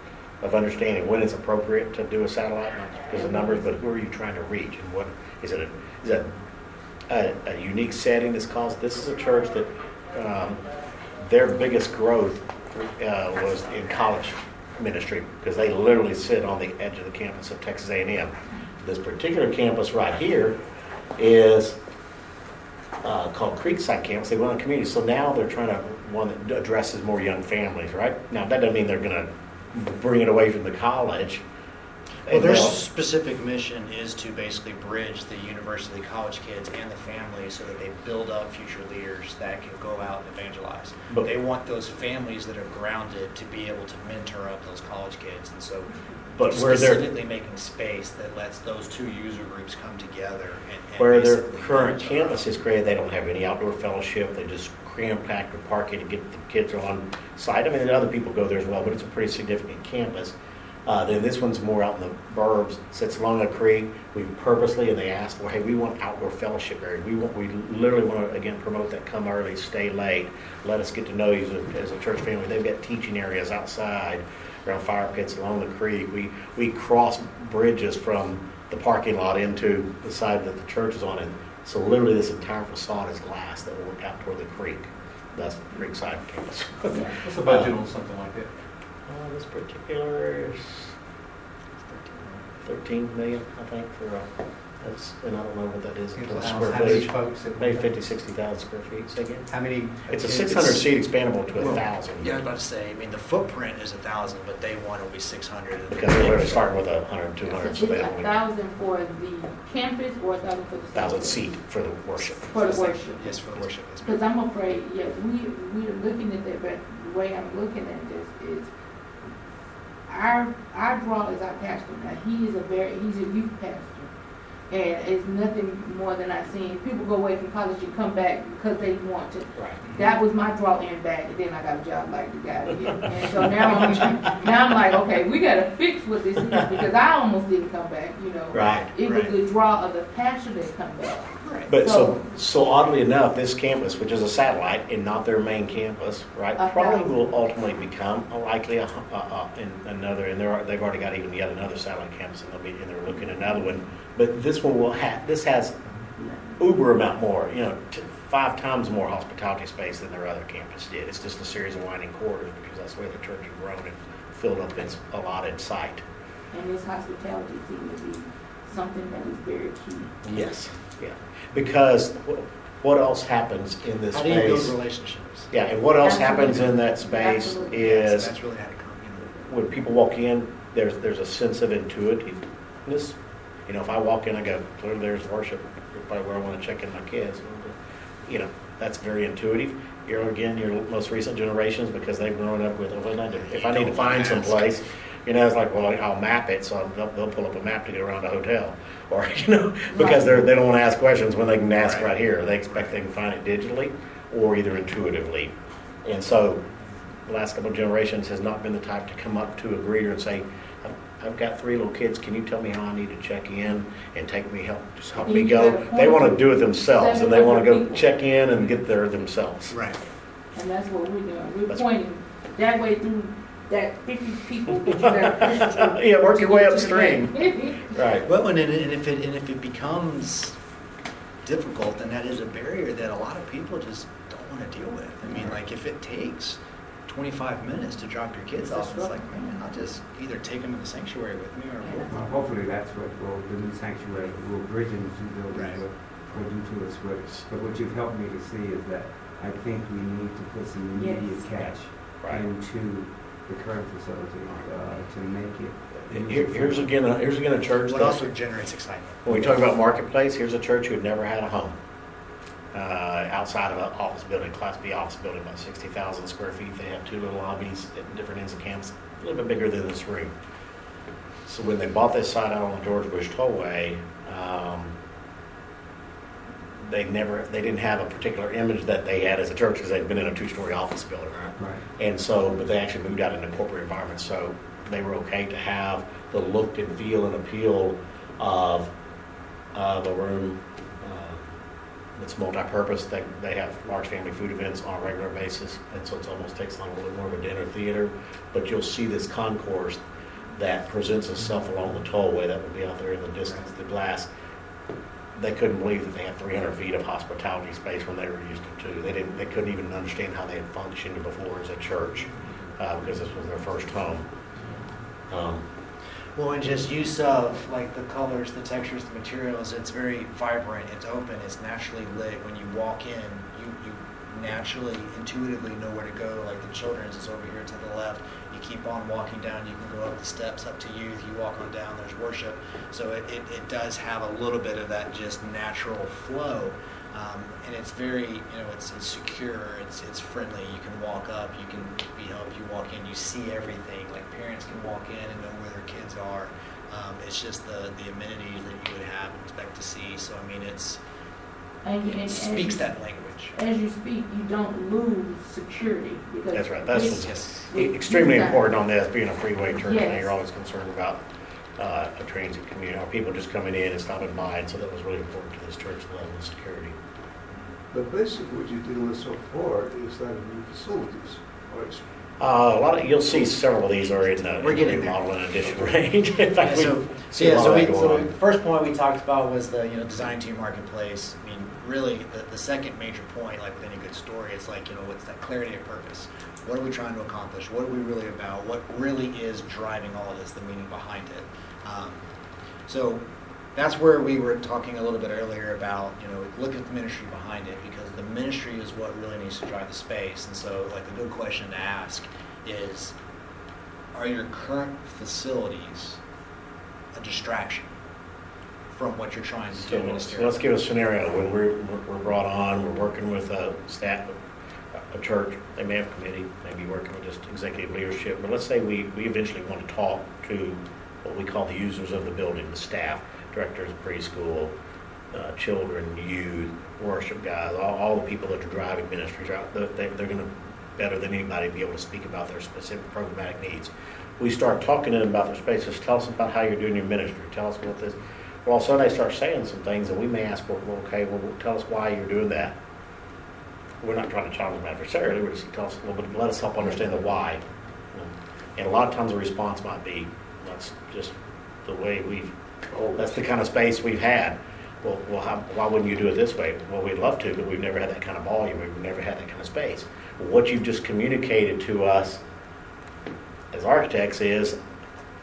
of understanding when it's appropriate to do a satellite, not because of numbers, but who are you trying to reach and what is it? A, is it a, a unique setting that's caused? This is a church that um, their biggest growth uh, was in college ministry because they literally sit on the edge of the campus of Texas A&M. This particular campus right here is uh, called Creekside Campus. They went on community, so now they're trying to one that addresses more young families. Right now, that doesn't mean they're going to bring it away from the college. Well, their specific mission is to basically bridge the university college kids and the families so that they build up future leaders that can go out and evangelize. But- they want those families that are grounded to be able to mentor up those college kids. And so But where they're, specifically making space that lets those two user groups come together and, and where their current campus is created, they don't have any outdoor fellowship. They just cram packed with parking to get the kids on site. I mean, and other people go there as well, but it's a pretty significant campus. Uh, then this one's more out in the burbs, sits along a creek. We purposely, and they asked, well, hey, we want outdoor fellowship area. We want, we literally want to, again, promote that come early, stay late. Let us get to know you as a, as a church family. They've got teaching areas outside, around fire pits along the creek. We, we cross bridges from the parking lot into the side that the church is on. And so literally this entire facade is glass that will look out toward the creek. That's the creek side campus. What's the budget on something like that? Uh, this particular is 13 million, I think, for, uh, that's, and I don't know what that is in Gives terms of square how many footage. folks that- Maybe 50, 60,000 square feet, say again. How many? It's a It's- 600 seat expandable to a Well, 1,000. Yeah, I was about to say, I mean, the footprint is a thousand, but day one to be six hundred. Because they're literally starting with a 100, So 200, it's so they a only thousand for the campus or a thousand for the? 1,000 seat for the worship. For the worship. Yes, for the worship. yes. Because I'm afraid, yeah, we, we're looking at that, but the way I'm looking at this is, our, our draw is our pastor. Now, he is a very, he's a youth pastor. And it's nothing more than I've seen, people go away from college and come back because they want to. Right. That was my draw in back, and then I got a job like the guy did. And so now I'm, now I'm like, okay, we gotta fix what this is, because I almost didn't come back, you know. Right. It was the draw of the passion that come back. Right. But so, so oddly enough, this campus, which is a satellite and not their main campus, right, A probably will ultimately become a likely a, a, a, in another, and there are, they've already got even yet another satellite campus, and they'll be, and they're looking at another one. But this one will have, this has uber amount more, you know, t- five times more hospitality space than their other campus did. It's just a series of winding corridors because that's where the church has grown and filled up its allotted site. And this hospitality seemed to be something that is very key. Yes. Because what else happens in this How do you build relationships? Yeah, and what else Absolutely. happens in that space Absolutely. Yes, is That's really come, you know. when people walk in, there's, there's a sense of intuitiveness. You know, if I walk in, I go, clearly there's worship, probably where I want to check in my kids. You know, that's very intuitive. Here again, your most recent generations, because they've grown up with, oh, if I if I need to find some place, you know, it's like, well, I'll map it, so they'll, they'll pull up a map to get around a hotel. Or, you know, because they're, they don't want to ask questions when they can ask Right. right here. They expect they can find it digitally or either intuitively. And so the last couple of generations has not been the type to come up to a greeter and say, "I've- I've got three little kids, can you tell me how I need to check in and take me, help, just help me go? They want to do it themselves and they want to go people. check in and get there themselves. Right. And that's what we're doing. We're That's- pointing that way through that fifty people that you got. Yeah, work your way to get to the upstream. Right. Well, and, and and if it, and if it becomes difficult, then that is a barrier that a lot of people just don't want to deal with. I mean, like if it takes twenty-five minutes to drop your kids off, it's like, man, I'll just either take them to the sanctuary with me or we'll Well, hopefully that's what will, the new sanctuary, will bridge into the building Right. will, will do to us. But, but what you've helped me to see is that I think we need to put some immediate Yes. cash Right. into the current facility, uh, to make it. Here- Here's again, a- here's again a church What that, also generates excitement? when we talk about marketplace, here's a church who had never had a home. Uh, outside of an office building, Class B office building, about sixty thousand square feet. They have two little lobbies at different ends of campus, a little bit bigger than this room. So when they bought this site out on the George Bush Tollway, um, they never, they didn't have a particular image that they had as a church because they'd been in a two-story office building, right? Right. And so, but they actually moved out into corporate environment, so they were okay to have the look and feel and appeal of, of a room uh, that's multi-purpose. They, they have large family food events on a regular basis, and so it almost takes on a little more of a dinner theater. But you'll see this concourse that presents itself along the tollway that will be out there in the distance, the glass. They couldn't believe that they had 300 feet of hospitality space when they were used to two. They didn't, they couldn't even understand how they had functioned before as a church, uh, because this was their first home. Um, Well, and just use of like the colors, the textures, the materials, it's very vibrant, it's open, it's naturally lit. When you walk in, you, you naturally, intuitively know where to go. Like the children's is over here to the left. You keep on walking down, you can go up the steps up to youth, you walk on down, there's worship. So it, it, it does have a little bit of that just natural flow. Um, and it's very, you know, it's, it's secure, it's, it's friendly. You can walk up, you can be helped. You walk in, you see everything. Like parents can walk in and know where their kids are. Um, it's just the, the amenities that you would have and expect to see. So, I mean, it's, it speaks that language. As you speak, you don't lose security because. That's right. That's this- Yes. E- Extremely important on this, being a freeway church, now Yes. you're always concerned about uh, a transit community, or people just coming in and stopping by, and so that was really important to this church, the level of security. But basically what you're dealing with so far is that of new facilities, or it's Uh, a lot of, you'll see several of these are in the We're getting there. remodel and addition range. In fact, we so, so see a yeah, lot so, of we, that so going the first point we talked about was the you know design to your marketplace. I mean, really, the, the second major point, like with any good story, it's like you know what's that clarity of purpose. What are we trying to accomplish? What are we really about? What really is driving all of this? The meaning behind it. Um, so that's where we were talking a little bit earlier about you know look at the ministry behind it because the ministry is what really needs to drive the space. And so like a good question to ask is, are your current facilities a distraction from what you're trying to do So let's, ministerially? give a scenario, when we're, we're- brought on, we're working with a staff, a church, they may have a committee, maybe working with just executive leadership, but let's say we, we eventually want to talk to what we call the users of the building, the staff, directors, preschool, uh, children, youth, worship guys, all, all the people that are driving ministries, out, they, they- they're gonna, better than anybody, be able to speak about their specific programmatic needs. We start talking to them about their spaces, tell us about how you're doing your ministry, tell us what this, well, all of a sudden they start saying some things, and we may ask, well, well, okay, well, tell us why you're doing that. We're not trying to challenge them adversarially, we're just tell us, well, but let us help understand the why. And a lot of times the response might be, that's just the way we've, oh, that's the kind of space we've had. Well, well, how, why wouldn't you do it this way? Well, we'd love to, but we've never had that kind of volume, we've never had that kind of space. What you've just communicated to us as architects is,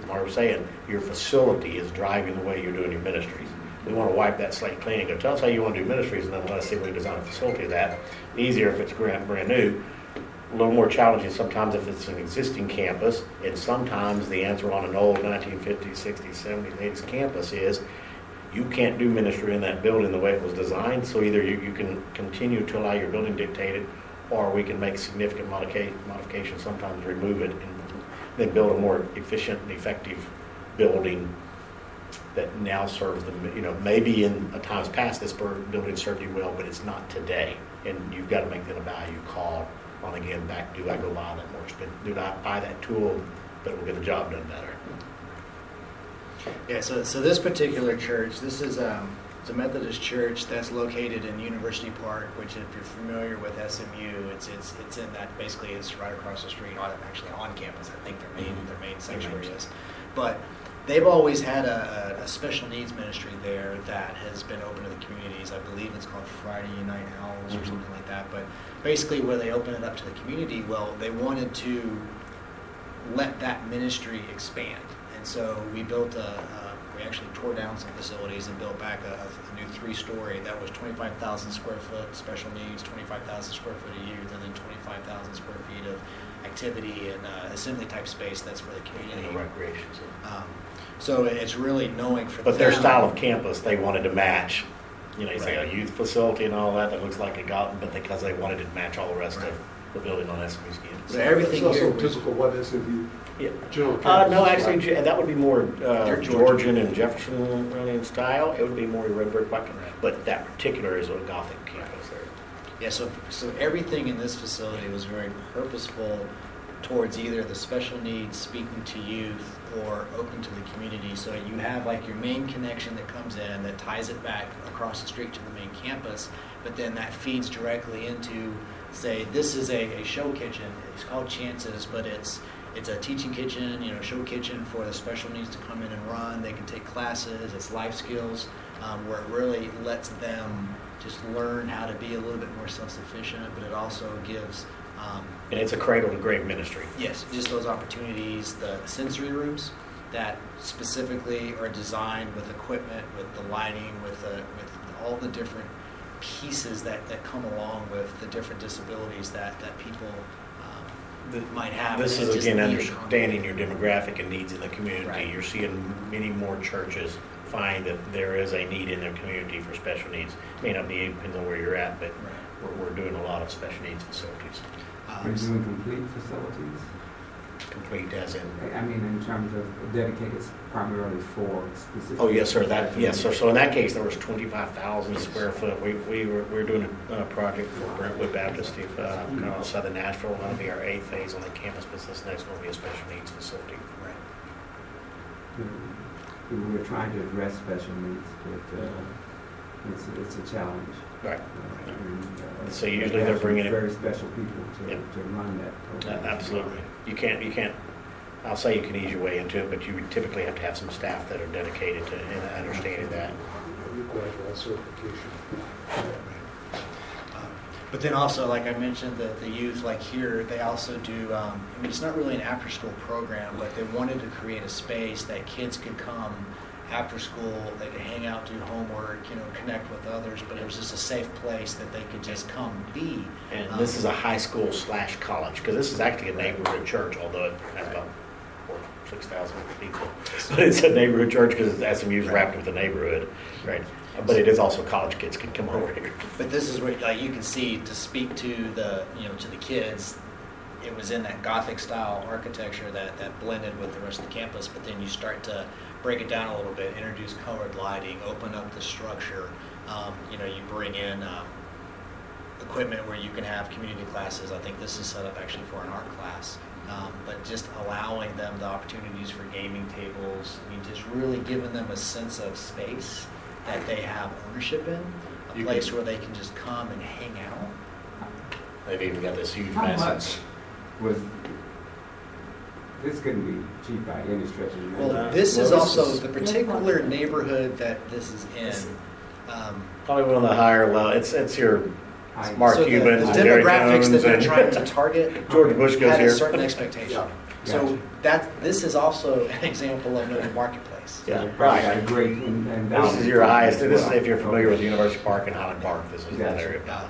was saying, your facility is driving the way you're doing your ministries. We want to wipe that slate clean and go, tell us how you want to do ministries, and then let us see if we can design a facility of that. Easier if it's brand, brand new. A little more challenging sometimes if it's an existing campus, and sometimes the answer on an old 1950s, 60s, 70s, 80s campus is, you can't do ministry in that building the way it was designed, so either you, you can continue to allow your building dictated, or we can make significant modica- modifications, sometimes remove it, and then build a more efficient and effective building that now serves them. you know, maybe in a times past, this building served you well, but it's not today. And you've got to make that a value call on, again, back, do I go buy that more do I buy that tool that will get the job done better? Yeah, so, so this particular church, this is um, it's a Methodist church that's located in University Park, which if you're familiar with SMU, it's it's it's in that basically it's right across the street, on actually on campus. I think their main Mhm. their main sanctuary is, but they've always had a, a, a special needs ministry there that has been open to the communities. I believe it's called Friday Night Owls or Mhm. something like that. But basically, where they open it up to the community, well, they wanted to let that ministry expand. And so we built a, uh, we actually tore down some facilities and built back a, a new three-story that was 25,000 square foot special needs, 25,000 square foot of youth, and then 25,000 square feet of activity and uh, assembly type space that's for the community. the recreation. Um, so it's really knowing for But their style of campus, they wanted to match, you know, you say a youth facility and all that, that looks like a Galton, but because they wanted to match all the rest Right. of the building on SMU's campus. So everything It's here also was- typical what SMU Yeah. general Uh, campus no, is actually. Ge- that would be more uh, They're Georgian. Georgian and Jefferson really in style. It would be more red brick bucket, but that particular is a Gothic campus there. Yeah, so, so everything in this facility was very purposeful towards either the special needs, speaking to youth, or open to the community. So you have like your main connection that comes in that ties it back across the street to the main campus, but then that feeds directly into, say, this is a, a show kitchen. It's called Chances, but it's it's a teaching kitchen, you know, show kitchen for the special needs to come in and run. They can take classes. It's life skills, um, where it really lets them just learn how to be a little bit more self-sufficient, but it also gives, um, And it's a cradle to grave ministry. yes, just those opportunities, the sensory rooms that specifically are designed with equipment, with the lighting, with the, with all the different pieces that, that come along with the different disabilities that, that people um, might have. This is again understanding your demographic and needs in the community. Right. You're seeing many more churches find that there is a need in their community for special needs. It May not be, depends on where you're at, but we're, we're doing a lot of special needs facilities, Are Um, you doing complete facilities? Complete as in. I mean, in terms of dedicated primarily for specific. Oh, yes, sir, that, yes, sir. So in that case, there was twenty-five thousand square foot. We, we were, we were doing a, uh project for Brentwood Baptist, uh, kind of outside of Nashville. That'll be our eighth phase on the campus, but this next one will be a special needs facility. Right? We were trying to address special needs, but uh, it's, it's a challenge. Right. And, So usually they're bringing it- Very special people to, Yep. to run that. Program. Absolutely. You can't, you can't, I'll say you can ease your way into it, but you typically have to have some staff that are dedicated to and understanding that. Required by certification. Um, But then also, like I mentioned, the, the youth, like here, they also do, um, I mean, it's not really an after-school program, but they wanted to create a space that kids could come after school, they could hang out, do homework, you know, connect with others, but it was just a safe place that they could just come be. And um, this is a high school slash college, because this is actually a neighborhood church, although it has about four, six thousand people. But it's a neighborhood church because SMU is wrapped with the neighborhood, right? But it is also college kids can come over here. But this is where, like, you can see, to speak to the, you know, to the kids, it was in that Gothic style architecture that, that blended with the rest of the campus, but then you start to break it down a little bit, introduce colored lighting, open up the structure. Um, you know, you bring in, um, equipment where you can have community classes. I think this is set up actually for an art class. Um, but just allowing them the opportunities for gaming tables, I mean, just really giving them a sense of space that they have ownership in, a You place can- where they can just come and hang out. They've even got this huge How massive. Much was, this couldn't be cheap by any stretch of the Well, Uh, this well, is this also is- the particular neighborhood that this is in. Um, Probably one of the higher level, it's, it's your I- Mark so the- Cuban, the Jerry demographics Jones, that they're and- trying to target George Bush goes had a here. certain expectation. So Gotcha. that this is also an example of another marketplace. Yeah, So probably a right. great and, and This is your highest, as this is if you're familiar with Okay. University Park and Highland Park, this is that Gotcha. area. Yeah.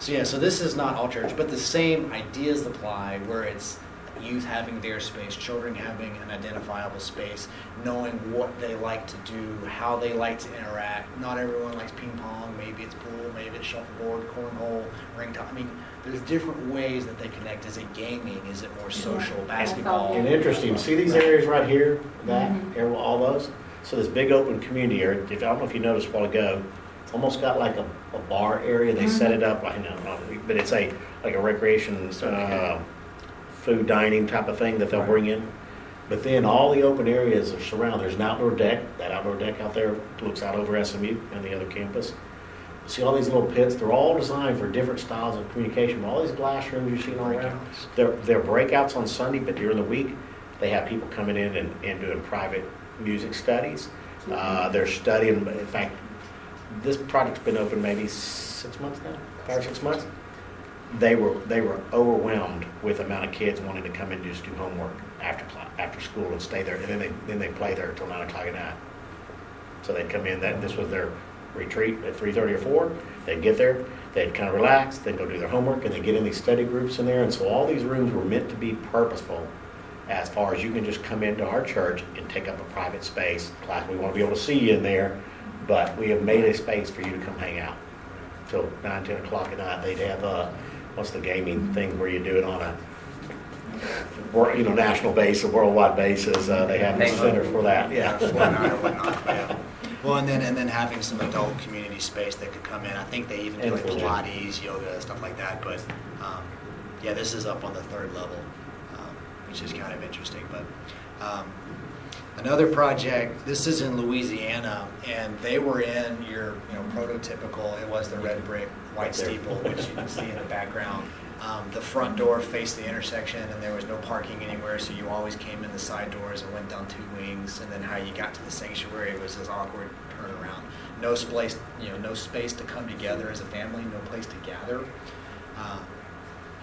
So yeah, so this is not all church, but the same ideas apply where it's youth having their space, children having an identifiable space, knowing what they like to do, how they like to interact. Not everyone likes ping pong, maybe it's pool, maybe it's shuffleboard, cornhole, ring toss. I mean, there's different ways that they connect. Is it gaming? Is it more social, basketball? And interesting, see these areas right here, that, Mhm. area, all those? So this big open community area, if, I don't know if you noticed a while ago, it's almost got like a, a bar area, they set it up, like, no, no, but it's a, like a recreation, uh, food dining type of thing that they'll Right. bring in. But then all the open areas are surrounded, there's an outdoor deck, that outdoor deck out there looks out over SMU and the other campus. You See all these little pits, they're all designed for different styles of communication, all these glass rooms you see all around. They're, they're breakouts on Sunday, but during the week, they have people coming in and, and doing private music studies. Uh, they're studying, in fact, this project's been open maybe six months now, five or six months. They were, they were overwhelmed with the amount of kids wanting to come in and just do homework after, after school and stay there. And then they, then they play there until nine o'clock at night. So they'd come in, that, this was their retreat at three thirty or four. They'd get there, they'd kind of relax, they'd go do their homework, and they'd get in these study groups in there. And so all these rooms were meant to be purposeful as far as you can just come into our church and take up a private space. Class, we want to be able to see you in there, but we have made a space for you to come hang out. Till nine, ten o'clock at night, they'd have, uh, what's the gaming thing where you do it on a, wor- you know, national base, a worldwide basis. Uh, they have a center for that, yeah. Fortnite or whatnot, yeah. Well, and then, and then having some adult community space that could come in. I think they even do like. Pilates, yoga, stuff like that. But, um, yeah, this is up on the third level, um, which is kind of interesting. But, um, another project, this is in Louisiana, and they were in your, you know, prototypical, it was the red brick, white steeple, which you can see in the background. Um, the front door faced the intersection, and there was no parking anywhere, so you always came in the side doors and went down two wings. And then how you got to the sanctuary was this awkward turnaround. No space, you know, no space to come together as a family, no place to gather. Uh,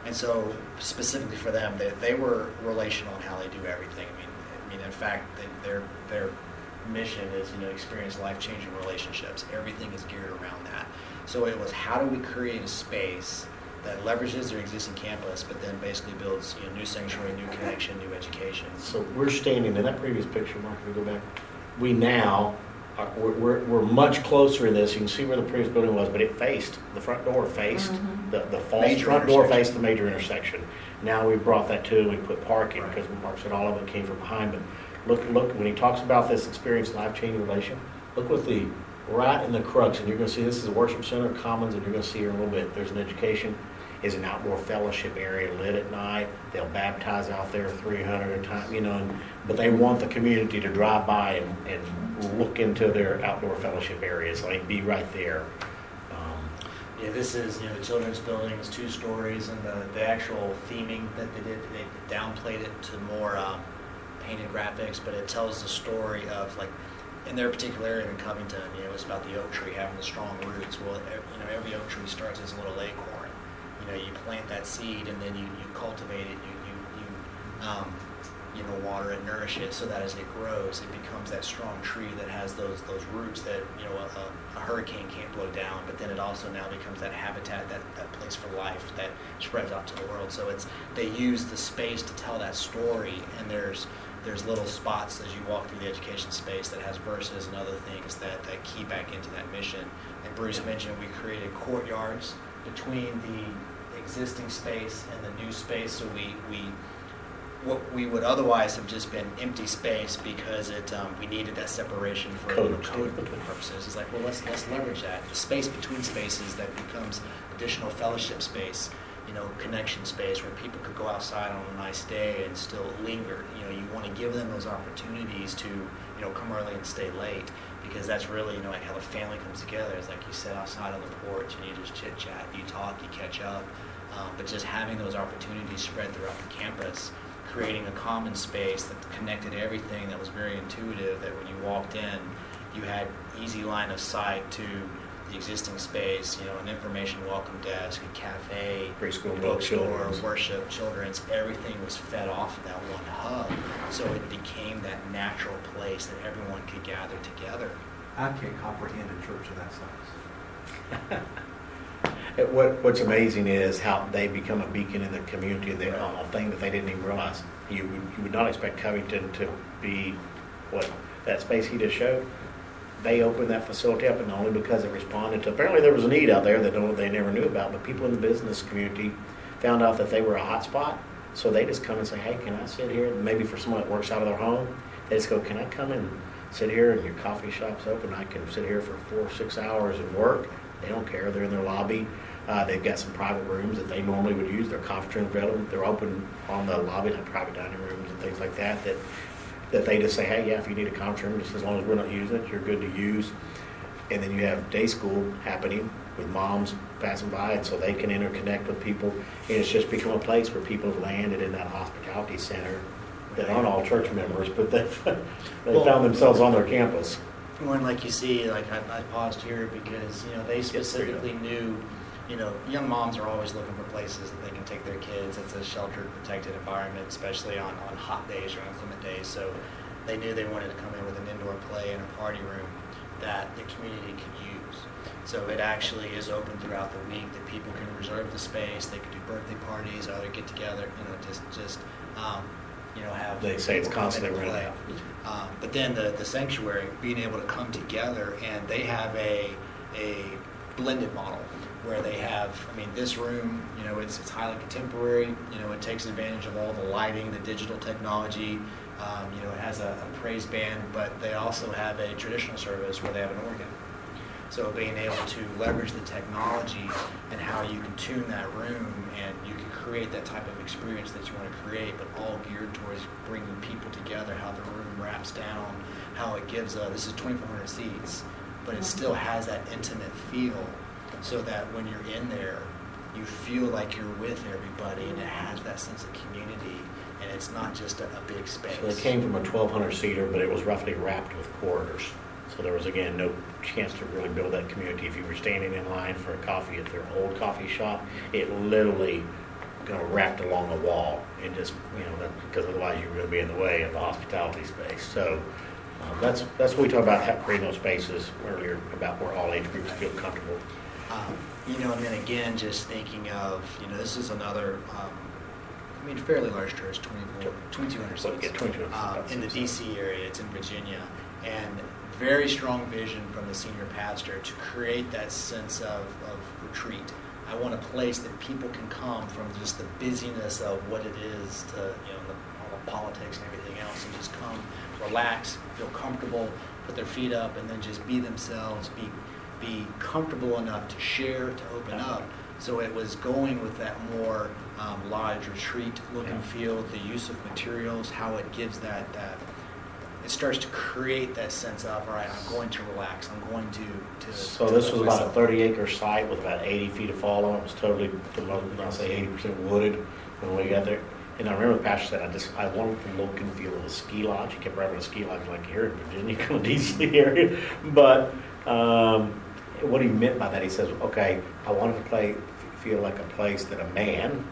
and so, specifically for them, they, they were relational in how they do everything. I mean, mean, in fact, they, their their mission is you know experience life changing relationships. Everything is geared around that. So it was how do we create a space that leverages their existing campus, but then basically builds you know, new sanctuary, new connection, new education. So we're standing in that previous picture, Mark, if we go back, we now we're, we're, we're much closer in this. You can see where the previous building was, but it faced, the front door faced, Mhm. The, the false Major front door faced the major intersection. Now we brought that to, we put parking, because Mark said all of it came from behind, but look, look, when he talks about this experience, life-changing relation, look with the, right in the crux, and you're gonna see, this is a worship center, commons, and you're gonna see here in a little bit, there's an education, is an outdoor fellowship area lit at night. They'll baptize out there three hundred at a time, you know, and, but they want the community to drive by and, and look into their outdoor fellowship areas, like be right there. Yeah, this is, you know, the children's building is two stories, and the, the actual theming that they did, they downplayed it to more um, painted graphics, but it tells the story of, like, in their particular area in Covington, you know, it's about the oak tree having the strong roots. Well, you know, every oak tree starts as a little acorn. You know, you plant that seed, and then you, you cultivate it, you, you, you, um, you know, water and nourish it, so that as it grows, it becomes that strong tree that has those those roots that you know a, a hurricane can't blow down. But then it also now becomes that habitat, that that place for life that spreads out to the world. So it's they use the space to tell that story, and there's there's little spots as you walk through the education space that has verses and other things that, that key back into that mission. And Bruce mentioned we created courtyards between the existing space and the new space, so we, we what we would otherwise have just been empty space because it um, we needed that separation for Code. code purposes. It's like, well, let's let's leverage that the space between spaces that becomes additional fellowship space, you know, connection space where people could go outside on a nice day and still linger. You know, you want to give them those opportunities to you know come early and stay late because that's really you know like how the family comes together. It's like you sit outside on the porch and you just chit chat, you talk, you catch up. Um, but just having those opportunities spread throughout the campus creating a common space that connected everything that was very intuitive that when you walked in you had easy line of sight to the existing space you know an information welcome desk a cafe Preschool, bookstore worship children's everything was fed off of that one hub. So it became that natural place that everyone could gather together. I can't comprehend a church of that size. What, what's amazing is how they become a beacon in the community, they, a thing that they didn't even realize. You would, you would not expect Covington to be, what, that space he just showed? They opened that facility up and only because it responded to, apparently there was a need out there that they never knew about, but people in the business community found out that they were a hot spot. So they just come and say, hey, can I sit here? Maybe for someone that works out of their home, they just go, can I come and sit here and your coffee shop's open? I can sit here for four, six hours and work. They don't care. They're in their lobby. Uh, they've got some private rooms that they normally would use. Their conference rooms available. They're open on the lobby, like private dining rooms and things like that. That that they just say, hey, yeah, if you need a conference room, just as long as we're not using it, you're good to use. And then you have day school happening with moms passing by, and so they can interconnect with people. And it's just become a place where people have landed in that hospitality center that aren't all church members, but they've, they Well- found themselves on their campus. When, like you see, like I, I paused here because you know they specifically knew, you know, young moms are always looking for places that they can take their kids. It's a sheltered, protected environment, especially on, on hot days or inclement days. So they knew they wanted to come in with an indoor play and a party room that the community could use. So it actually is open throughout the week that people can reserve the space. They can do birthday parties, other get together, you know, just just um, you know have. They say it's people come in constantly and rented play. out. Um, but then the, the sanctuary being able to come together and they have a, a blended model where they have, I mean, this room, you know, it's, it's highly contemporary, you know, it takes advantage of all the lighting, the digital technology, um, you know, it has a, a praise band, but they also have a traditional service where they have an organ. So being able to leverage the technology and how you can tune that room and you can create that type of experience that you want to create, but all geared towards bringing people together, how the room wraps down, how it gives a, this is 2,400 seats, but it mm-hmm. still has that intimate feel so that when you're in there, you feel like you're with everybody and it has that sense of community and it's not just a, a big space. So they came from a 1,200 seater, but it was roughly wrapped with corridors. So there was again no chance to really build that community. If you were standing in line for a coffee at their old coffee shop, it literally you know, wrapped along a wall and just you know because otherwise you were going to be in the way of the hospitality space. So um, that's that's what we talked about creating those spaces earlier about where all age groups feel comfortable. Um, you know, and then again, just thinking of, you know, this is another, um, I mean, fairly large church, 2,200 So, seats. yeah, 2,200 Um, in the. DC area, it's in Virginia, and very strong vision from the senior pastor to create that sense of, of retreat. I want a place that people can come from just the busyness of what it is to, you know, the, all the politics and everything else, and just come, relax, feel comfortable, put their feet up, and then just be themselves, be be comfortable enough to share, to open up. So it was going with that more um, lodge retreat look and feel, the use of materials, how it gives that that it starts to create that sense of all right, I'm going to relax, I'm going to to. So to this was about a thirty acre site with about eighty feet of fall on it. It was totally, for I'll say eighty percent wooded when we got there. And I remember the pastor said, I just, I wanted the look and feel of a ski lodge. He kept running a ski lodge like here in Virginia, kind of decent area. But, um, what he meant by that, he says, okay, I wanted to play, feel like a place that a man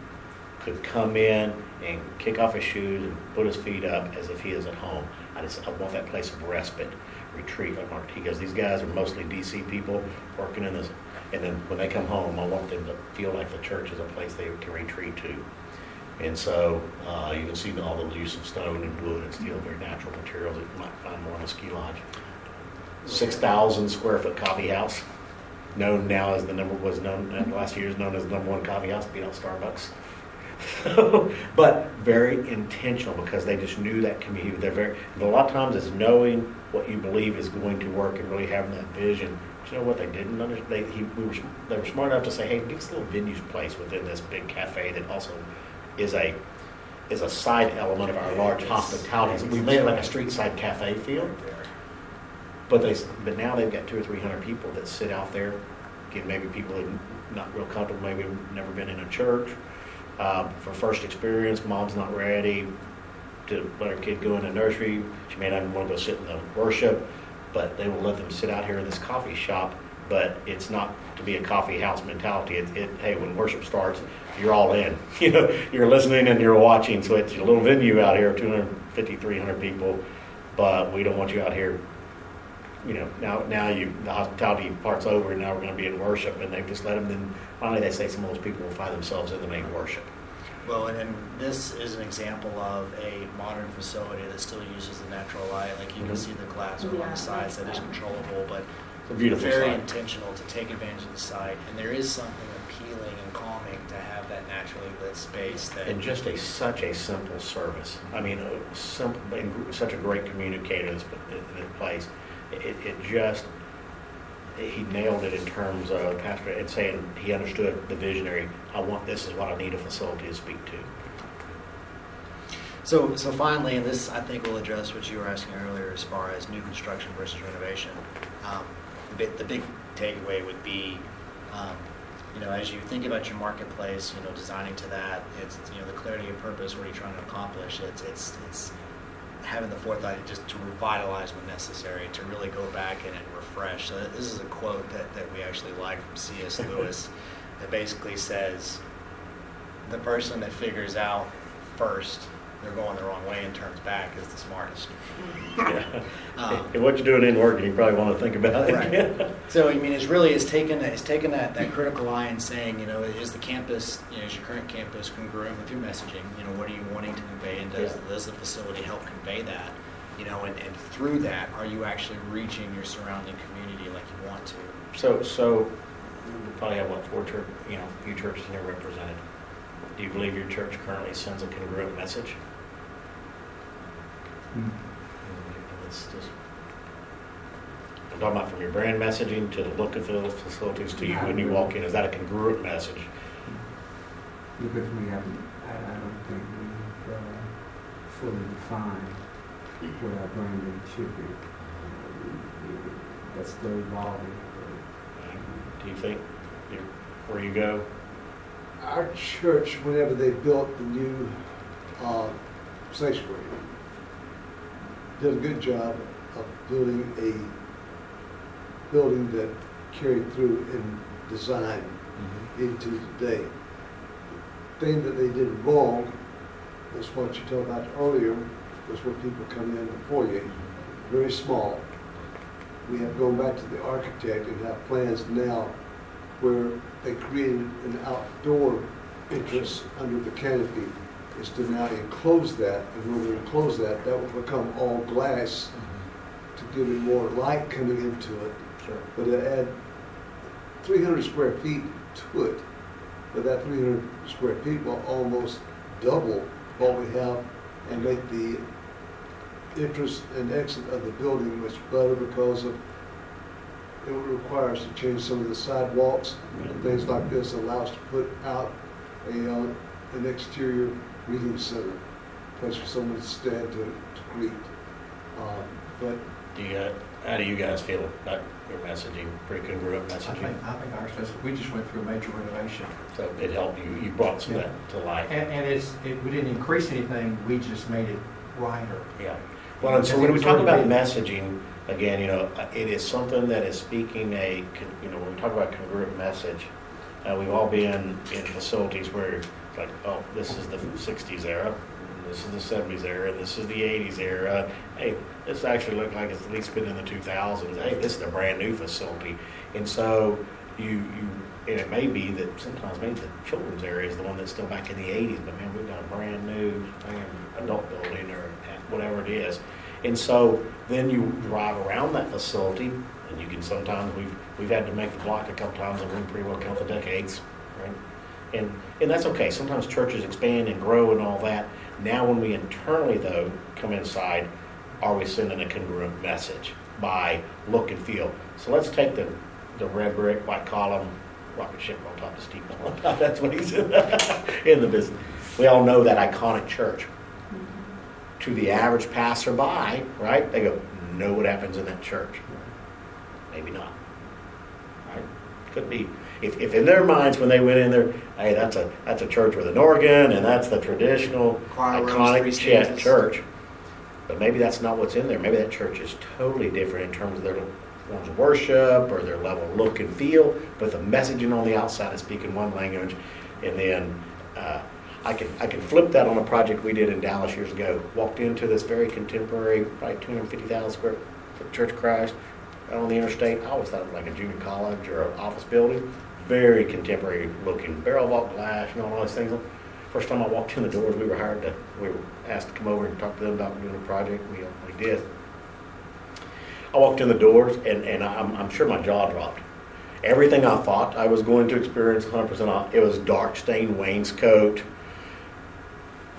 could come in and kick off his shoes and put his feet up as if he is at home. I just, I want that place of respite, retreat. Like Mark, he goes, these guys are mostly DC people working in this, and then when they come home, I want them to feel like the church is a place they can retreat to. And so uh, you can see all the use of stone and wood and steel, very natural materials that you might find more in a ski lodge. Six thousand square foot coffee house, known now as the number was known last few years known as the number one coffee house, beat out Starbucks. but very intentional because they just knew that community. They're very. But a lot of times it's knowing what you believe is going to work and really having that vision. But you know what they didn't understand? They, he, we were, they were smart enough to say, "Hey, give us a little venue place within this big cafe that also is a is a side element of our large hospitality. We made it like a street side cafe feel." But they, but now they've got two or three hundred people that sit out there. Again, maybe people who are not real comfortable, maybe never been in a church. Uh, for first experience, mom's not ready to let her kid go in the nursery. She may not even want to go sit in the worship, but they will let them sit out here in this coffee shop. But it's not to be a coffee house mentality. It, it hey, when worship starts, you're all in. You know, you're listening and you're watching. So it's a little venue out here, 250, 300 people. But we don't want you out here you know, now now you the hospitality part's over, and now we're going to be in worship, and they just let them. Then finally, they say some of those people will find themselves in the main worship. Well, and, and this is an example of a modern facility that still uses the natural light. Like you can Mhm. see the glass over on the sides that is controllable, but It's a beautiful very site. intentional to take advantage of the site. And there is something appealing and calming to have that naturally lit space that and just a such a simple service. I mean, a simple, and such a great communicator in in this place. It, it just he nailed it in terms of pastor and saying he understood the visionary. I want this is what I need a facility to speak to. So, so finally, and this I think will address what you were asking earlier as far as new construction versus renovation. Um, the, big, the big takeaway would be, um, you know, as you think about your marketplace, you know, designing to that, it's you know the clarity of purpose. What are you trying to accomplish? It's it's it's having the forethought just to revitalize when necessary, to really go back and, and refresh. So this is a quote that, that we actually like from C.S. Lewis that basically says, the person that figures out first they're going the wrong way and turns back is the smartest. Yeah. Um, and what you're doing in work, you probably want to think about it. Right. So I mean, it's really it's taken it's taken that, that critical eye and saying, you know, is the campus, you know, is your current campus congruent with your messaging? You know, what are you wanting to convey, and does Yeah. does the facility help convey that? You know, and, and through that, are you actually reaching your surrounding community like you want to? So, so we probably have what four church, you know, few churches here represented. Do you believe your church currently sends a congruent message? Hmm. It's just, I'm talking about from your brand messaging to the look of the facilities to you when you walk in. Is that a congruent message? Because we haven't, I, I don't think we've uh, fully defined what our branding should be. We- we- That's still evolving. Do you think you- where you go? Our church, whenever they built the new uh, sanctuary, did a good job of building a building that carried through in design mm-hmm. into today. The Thing that they did wrong was what you talked about earlier, was when people come in the foyer, mm-hmm. very small. We have gone back to the architect and have plans now where they created an outdoor entrance under the canopy, is to now enclose that, and when we enclose that, that will become all glass to give it more light coming into it, Sure. but to add 300 square feet to it, but that 300 square feet will almost double what we have and make the entrance and exit of the building much better because of, it would require us to change some of the sidewalks. And things like this, allow us to put out a, uh, an exterior meeting center, place for someone to stand to, to greet. Um, But Do you, uh, how do you guys feel about your messaging, pretty congruent I messaging? think, I think ours does, we just went through a major renovation. So it helped you, you brought some of that to light. And, and it's, it, we didn't increase anything, we just made it brighter. Yeah. Well, and so when we talk about messaging, again, you know, uh, it is something that is speaking a, con- you know, when we talk about congruent message, uh, we've all been in facilities where it's like, oh, this is the 60s era, this is the 70s era, this is the 80s era. Hey, this actually looks like it's at least been in the 2000s. Hey, this is a brand new facility. And so you, you, and it may be that sometimes maybe the children's area is the one that's still back in the 80s, but man, we've got a brand new man, adult building or whatever it is. And so then you drive around that facility, and you can sometimes we've we've had to make the block a couple times, and we pretty well count the decades? And and that's okay. Sometimes churches expand and grow and all that. Now, when we internally though come inside, are we sending a congruent message by look and feel? So let's take the the red brick, white column, rocket ship on top of steeple on top. That's what he's in, in the business. We all know that iconic church. To the average passerby, right? They go, know what happens in that church. Maybe not. Right? Could be. If, if in their minds when they went in there, hey, that's a that's a church with an organ and that's the traditional Choir rooms, iconic ch- stages. church. But maybe that's not what's in there. Maybe that church is totally different in terms of their forms of worship or their level of look and feel. But the messaging on the outside is speaking one language, and then uh, I can I can flip that on a project we did in Dallas years ago. Walked into this very contemporary, probably 250,000 square foot Church of Christ on the interstate. I always thought it was like a junior college or an office building. Very contemporary looking, barrel vault glass, you know, all those things. First time I walked in the doors, we were hired to, we were asked to come over and talk to them about doing a project. We, we did. I walked in the doors and, and I'm, I'm sure my jaw dropped. Everything I thought I was going to experience 100% off. It was dark stained wainscot,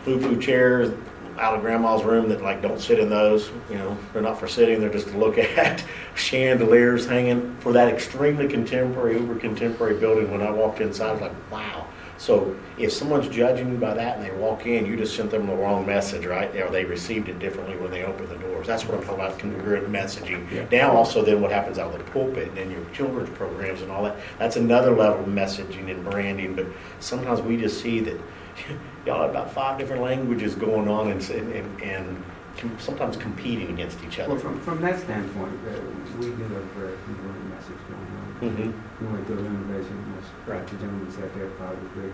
foo-foo chairs out of grandma's room that like don't sit in those. You know, they're not for sitting. They're just to look at. Chandeliers hanging for that extremely contemporary, uber contemporary building. When I walked inside, I was like, wow. So if someone's judging you by that and they walk in, you just sent them the wrong message, right? Or they received it differently when they opened the doors. That's what I'm talking about, congruent messaging. Yeah. Now also then what happens out of the pulpit and in your children's programs and all that, that's another level of messaging and branding. But sometimes we just see that y'all have about five different languages going on and, and, and com- sometimes competing against each other. Well, from, from that standpoint, uh, we do have a very congruent message going on. Mhm. We went through a renovation, Right. the gentleman sat there probably,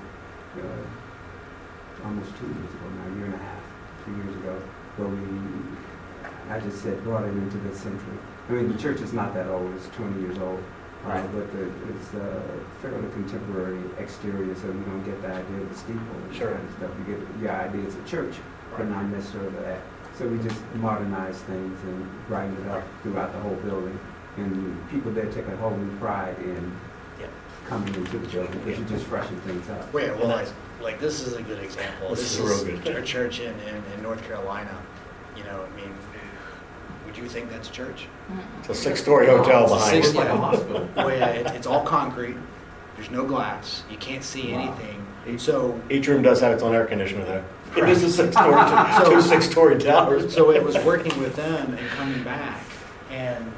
uh, almost two years ago now, a year and a half, two years ago, where we, I just said, brought it into the century. I mean, the church is not that old, it's twenty years old. Uh, Right. But the, it's uh, fairly contemporary exterior, so you don't get the idea of the steeple and Sure. kind of stuff. You get your idea it's a church, but Right. not necessarily that. So we just modernize things and brighten it up throughout the whole building. And people there take a whole new pride in Yep. coming into the building because you just freshen things up. Wait, well, like, like this is a good example. This This is a is real good- a church in, in, in North Carolina. You know, I mean, would you think that's a church? It's a six-story hotel behind six- it. like a hospital. Oh yeah, it, it's all concrete. There's no glass. You can't see anything. So, Each room does have its own air conditioner though. It is a six-story, two six-story towers. so it was working with them and coming back and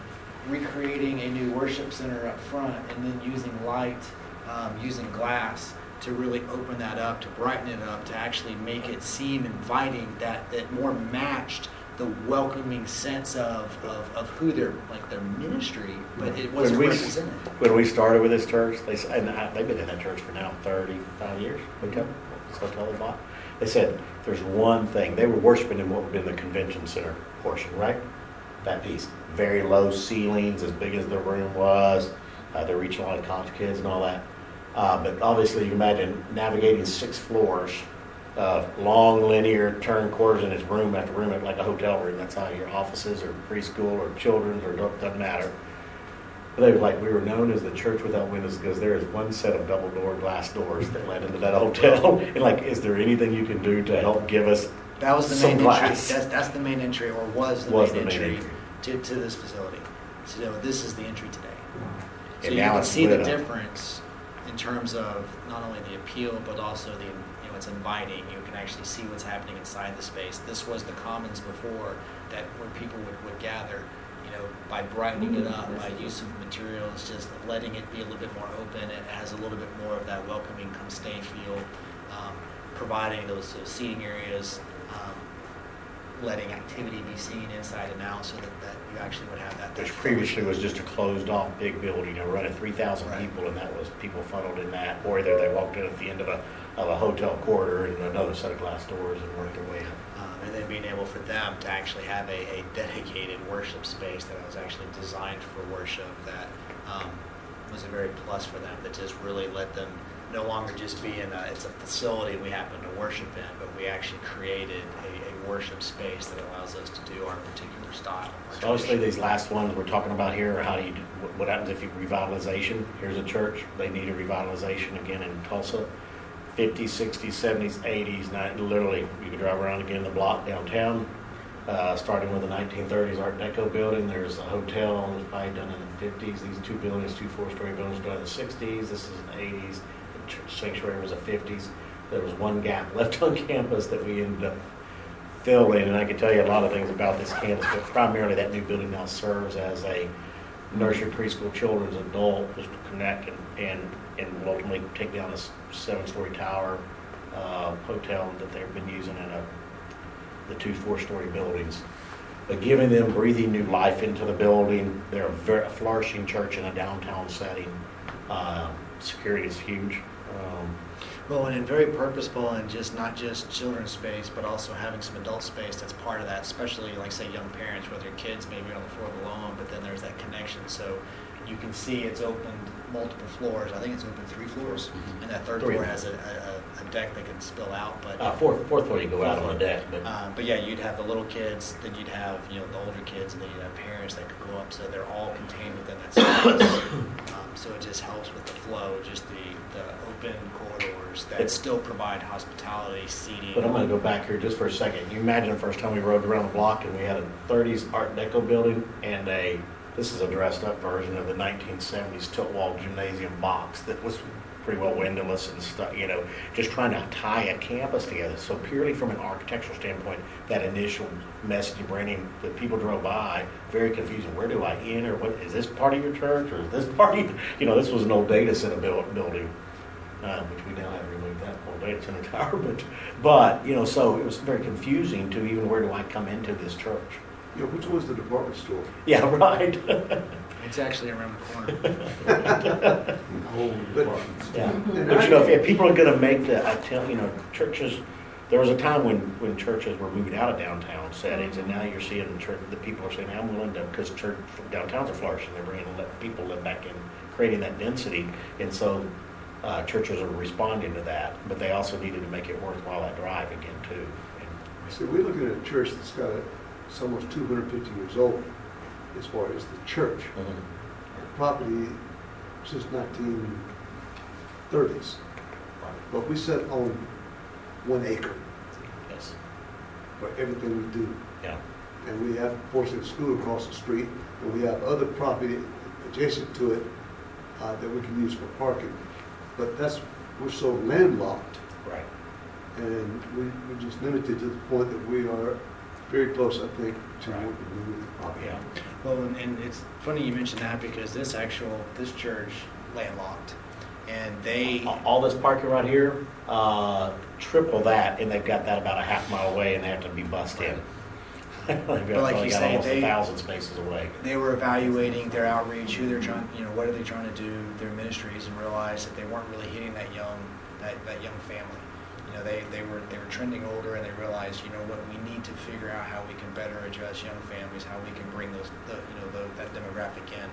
recreating a new worship center up front, and then using light, um, using glass to really open that up, to brighten it up, to actually make it seem inviting. That that more matched the welcoming sense of, of, of who their like their ministry, but it wasn't When we- represented. When we started with this church, they said, and I, they've been in that church for now thirty-five years. We come, this hotel they bought. They said, "There's one thing." They were worshiping in what would have been the convention center portion, right? That piece, very low ceilings, as big as the room was. Uh, they're reaching a lot of college kids and all that. Uh, but obviously, you can imagine navigating six floors uh, long linear turn corridors in it's room after room, like a hotel room. That's how your offices or preschool or children's or doesn't matter. But they were like, we were known as the church without windows because there is one set of double door glass doors that led into that hotel. And like, is there anything you can do to help give us That was the Some main glass. entry. That's, that's the main entry, or was the Was main the main entry, entry. To, to this facility. So this is the entry today. So And you now can see the up. difference in terms of not only the appeal, but also the, it's inviting. You can actually see what's happening inside the space. This was the commons before that where people would, would gather, you know, by brightening it up, by use of materials, just letting it be a little bit more open. It has a little bit more of that welcoming come stay feel, um, providing those, those seating areas, um, letting activity be seen inside and out so that, that you actually would have that. that Which previously was just a closed-off big building, you know, running three thousand Right. people, and that was people funneled in that, or either they walked in at the end of a, of a hotel corridor and another set of glass doors and worked their way up. Um, and then being able for them to actually have a, a dedicated worship space that was actually designed for worship that um, was a very plus for them. That just really let them no longer just be in a, it's a facility we happen to worship in, but we actually created a, a worship space that allows us to do our particular style. our So obviously, these last ones we're talking about here are how do you, do- what- what happens if you revitalization? Here's a church, they need a revitalization again in Tulsa. 50s, 60s, 70s, 80s, ni- literally, you could drive around again the block downtown. Uh, starting with the 1930s Art Deco building, there's a hotel, it was probably done in the 50s. These two buildings, two four-story buildings, done in the 60s. This is in the 80s. The sanctuary was the 50s. There was one gap left on campus that we ended up filling, and I can tell you a lot of things about this campus, but primarily that new building now serves as a nursery, preschool, children's, adult, just to connect and, and, and will ultimately take down this seven-story tower, uh, hotel that they've been using in a, the two four-story buildings. But giving them breathing new life into the building, they're a very flourishing church in a downtown setting. Uh, security is huge. Um, Well, and very purposeful and just not just children's space, but also having some adult space that's part of that, especially like say young parents with their kids maybe on the floor below them, but then there's that connection. So you can see it's opened multiple floors. I think it's open three floors, and that third Three. floor has a, a, a deck that can spill out. But uh, fourth, fourth floor, you go out on a deck, but. uh, but yeah, you'd have the little kids, then you'd have you know the older kids, and then you'd have parents that could go up. So they're all contained within that space. um, so it just helps with the flow, just the, the open corridors that It's- still provide hospitality, seating. But I'm going to go back here just for a second. You imagine the first time we rode around the block and we had a 30s Art Deco building and a, this is a dressed up version of the 1970s tilt wall gymnasium box that was pretty well windowless and stuff, you know, just trying to tie a campus together. So purely from an architectural standpoint, that initial message branding that people drove by, very confusing. Where do I enter? What, is this part of your church or is this part of, you know, this was an old data center built, building uh, which we now have removed that whole data center tower. But, but you know, so it was very confusing to even where do I come into this church? You know, which was the department store? Yeah, right. It's actually around the corner. Whole departments. yeah. And But I- you know, if, if people are going to make the, I tell you know, churches. There was a time when, when churches were moving out of downtown settings, and now you're seeing church, the people are saying, "I'm willing to," because church downtowns are flourishing. They're bringing let people live back in, creating that density, and so uh, churches are responding to that. But they also needed to make it worthwhile that drive again too. And See, we're looking at a church that's got, a- it's almost 250 years old as far as the church. Property since 1930s. But we sit on one acre Yes. for everything we do. Yeah. And we have Forsyth School across the street, and we have other property adjacent to it uh, that we can use for parking. But that's, we're so landlocked, Right. and we, we're just limited to the point that we are very close, I think, to what we do with the property. Yeah. Well, and, and it's funny you mentioned that because this actual this church landlocked, and they All- All this parking right here, uh, triple that, and they've got that about a half mile away, and they have to be bussed in. They've got, like probably you got say, almost they- thousand spaces away. they were evaluating their outreach, who they're trying, you know, what are they trying to do, their ministries, and realized that they weren't really hitting that young, that, that young family. You know, they, they were they were trending older, and they realized, you know, what we need to figure out how we can better address young families, how we can bring those, the, you know, the, that demographic in.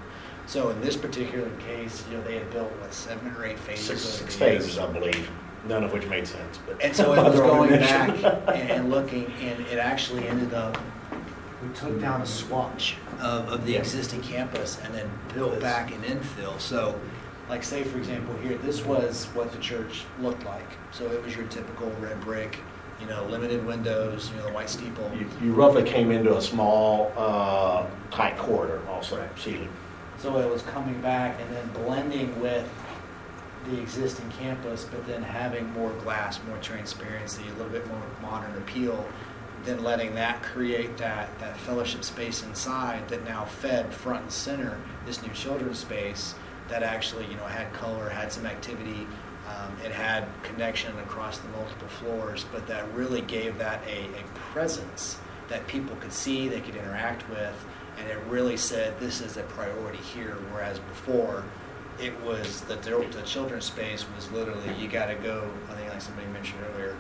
So in this particular case, you know, they had built what seven or eight phases. Six, six phases, I believe. none of which made sense, but. And so it by was going back and, and looking, and it actually ended up, we took down a swatch of, of the Yeah. existing campus and then built back an infill. So, like say for example here, this was what the church looked like. So it was your typical red brick, you know, limited windows, you know, the white steeple. You you roughly came into a small, uh, tight corridor also, Right. ceiling. So it was coming back and then blending with the existing campus, but then having more glass, more transparency, a little bit more modern appeal, then letting that create that, that fellowship space inside that now fed front and center this new children's space that actually, you know, had color, had some activity, um, it had connection across the multiple floors, but that really gave that a, a presence that people could see, they could interact with, and it really said this is a priority here. Whereas before, it was the, the children's space was literally you got to go. I think like somebody mentioned earlier,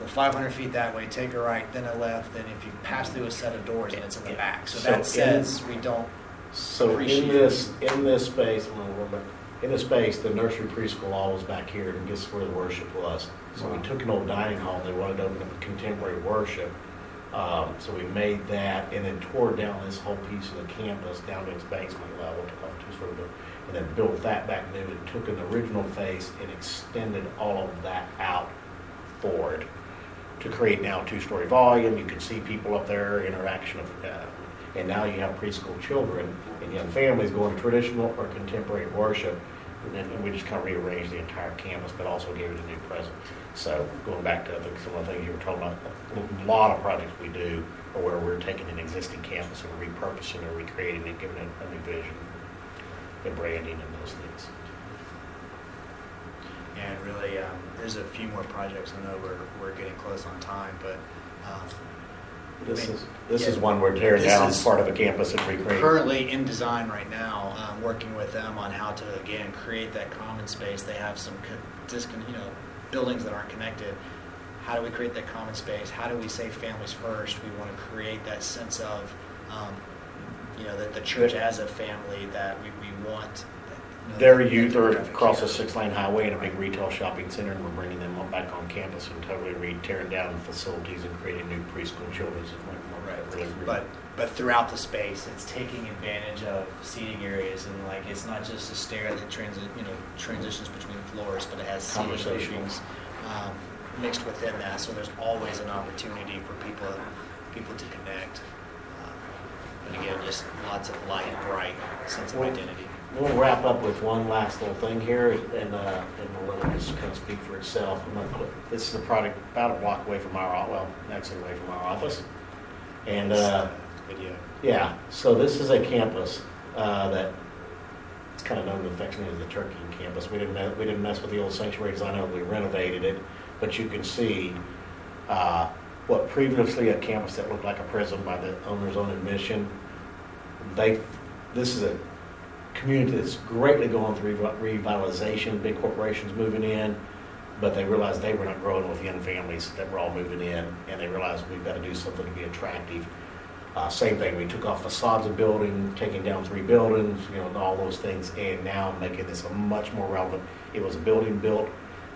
go 500 feet that way, take a right, then a left, then if you pass through a set of doors, and it's in the back. So, So that says we don't. So in Appreciate this, in this space, I'm gonna go back. in this space, the nursery preschool all was back here, and guess where the worship was? So we took an old dining hall, they wanted to open up a contemporary worship. Um, so we made that and then tore down this whole piece of the campus down to its basement level, took off two story building, and then built that back new and took an original face and extended all of that out forward to create now two-story volume. You can see people up there, interaction of, uh, and now you have preschool children and young families going to traditional or contemporary worship. And then we just kind of rearranged the entire campus, but also gave it a new presence. So going back to, think, some of the things you were talking about, a lot of projects we do are where we're taking an existing campus and repurposing or recreating it, giving it a new vision and branding and those things. And really, um, there's a few more projects. I know we're, we're getting close on time, but um, This is, this is one we're tearing this down is part of a campus and recreating. currently in design right now, um, working with them on how to again create that common space. They have some co- discon- you know buildings that aren't connected. How do we create that common space? How do we say families first? We want to create that sense of um, you know that the church as a family that we, we want. Their youth are across a six-lane highway in a big retail shopping center, and we're bringing them on back on campus and totally re tearing down facilities and creating new preschool children's. Right. Really, But but throughout the space, it's taking advantage of seating areas and like it's not just a stair that transit you know transitions between floors, but it has seating Conversational. um, mixed within that. So there's always an opportunity for people people to connect. Um, but again, just lots of light, bright sense of Well, identity. We'll wrap up with one last little thing here, and, uh, and we'll let it just kind of speak for itself. I'm not cl- This is a product about a block away from our, well, actually away from our office. And, uh. Yeah, so this is a campus uh, that it's kind of known affectionately as the Turkey campus. We didn't mess, we didn't mess with the old sanctuary design. We renovated it, but you can see uh, what previously a campus that looked like a prison by the owner's own admission. They, this is a community that's greatly going through revitalization. Big corporations moving in, but they realized they were not growing with young families that were all moving in, and they realized we've got to do something to be attractive. Uh, same thing, we took off facades of building, taking down three buildings, you know, all those things, and now making this a much more relevant. It was a building built,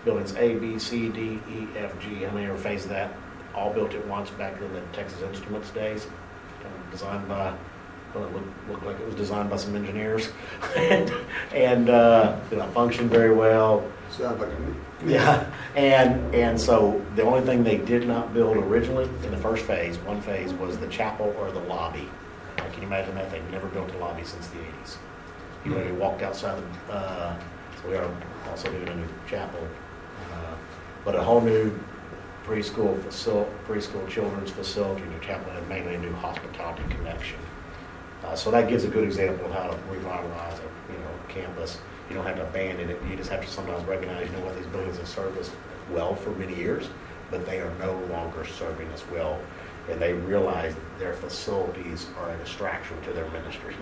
buildings A, B, C, D, E, F, G, how many ever phase of that? All built at once back in the Texas Instruments days, of designed by, well, it looked, looked like it was designed by some engineers. And, and, uh, you know, functioned very well, Sounds like me. yeah, and, and so the only thing they did not build originally in the first phase, one phase, was the chapel or the lobby. Can you imagine that? They've never built a lobby since the eighties. You literally walked outside the, uh, so we are also doing a new chapel. uh, But a whole new preschool facil, preschool children's facility, new chapel, and mainly a new hospitality connection. Uh, so that gives a good example of how to revitalize a, you know, campus. You don't have to abandon it. You just have to sometimes recognize, you know what, these buildings have served us well for many years, but they are no longer serving us well. And they realize their facilities are a distraction to their ministry.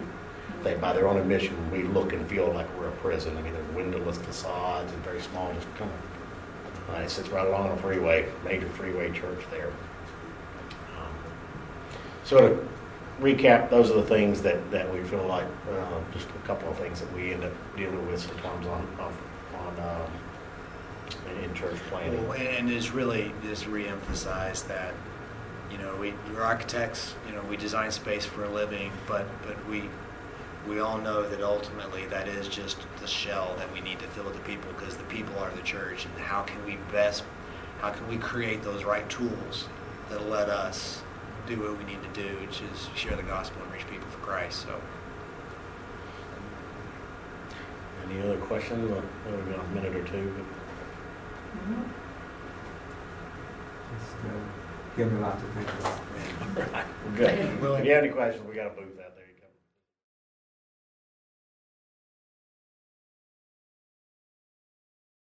They, by their own admission, we look and feel like we're a prison. I mean, there's windowless facades and very small, just kind of, uh, it sits right along a freeway, major freeway church there. Um, So to recap, those are the things that, that we feel like, uh, just a couple of things that we end up dealing with sometimes on, on, on, um, in church planning. Well, And it's really just reemphasize that, you know, we, we're architects, you know, we design space for a living, but, but we, we all know that ultimately that is just the shell that we need to fill with the people, because the people are the church, and how can we best, how can we create those right tools that'll let us do what we need to do, which is share the gospel and reach people for Christ, so. Any other questions? Well, We've got a minute or two. Mhm. Just, uh, Give me a lot to think about. but- Right, we're good. If you have any questions, we got a booth out there.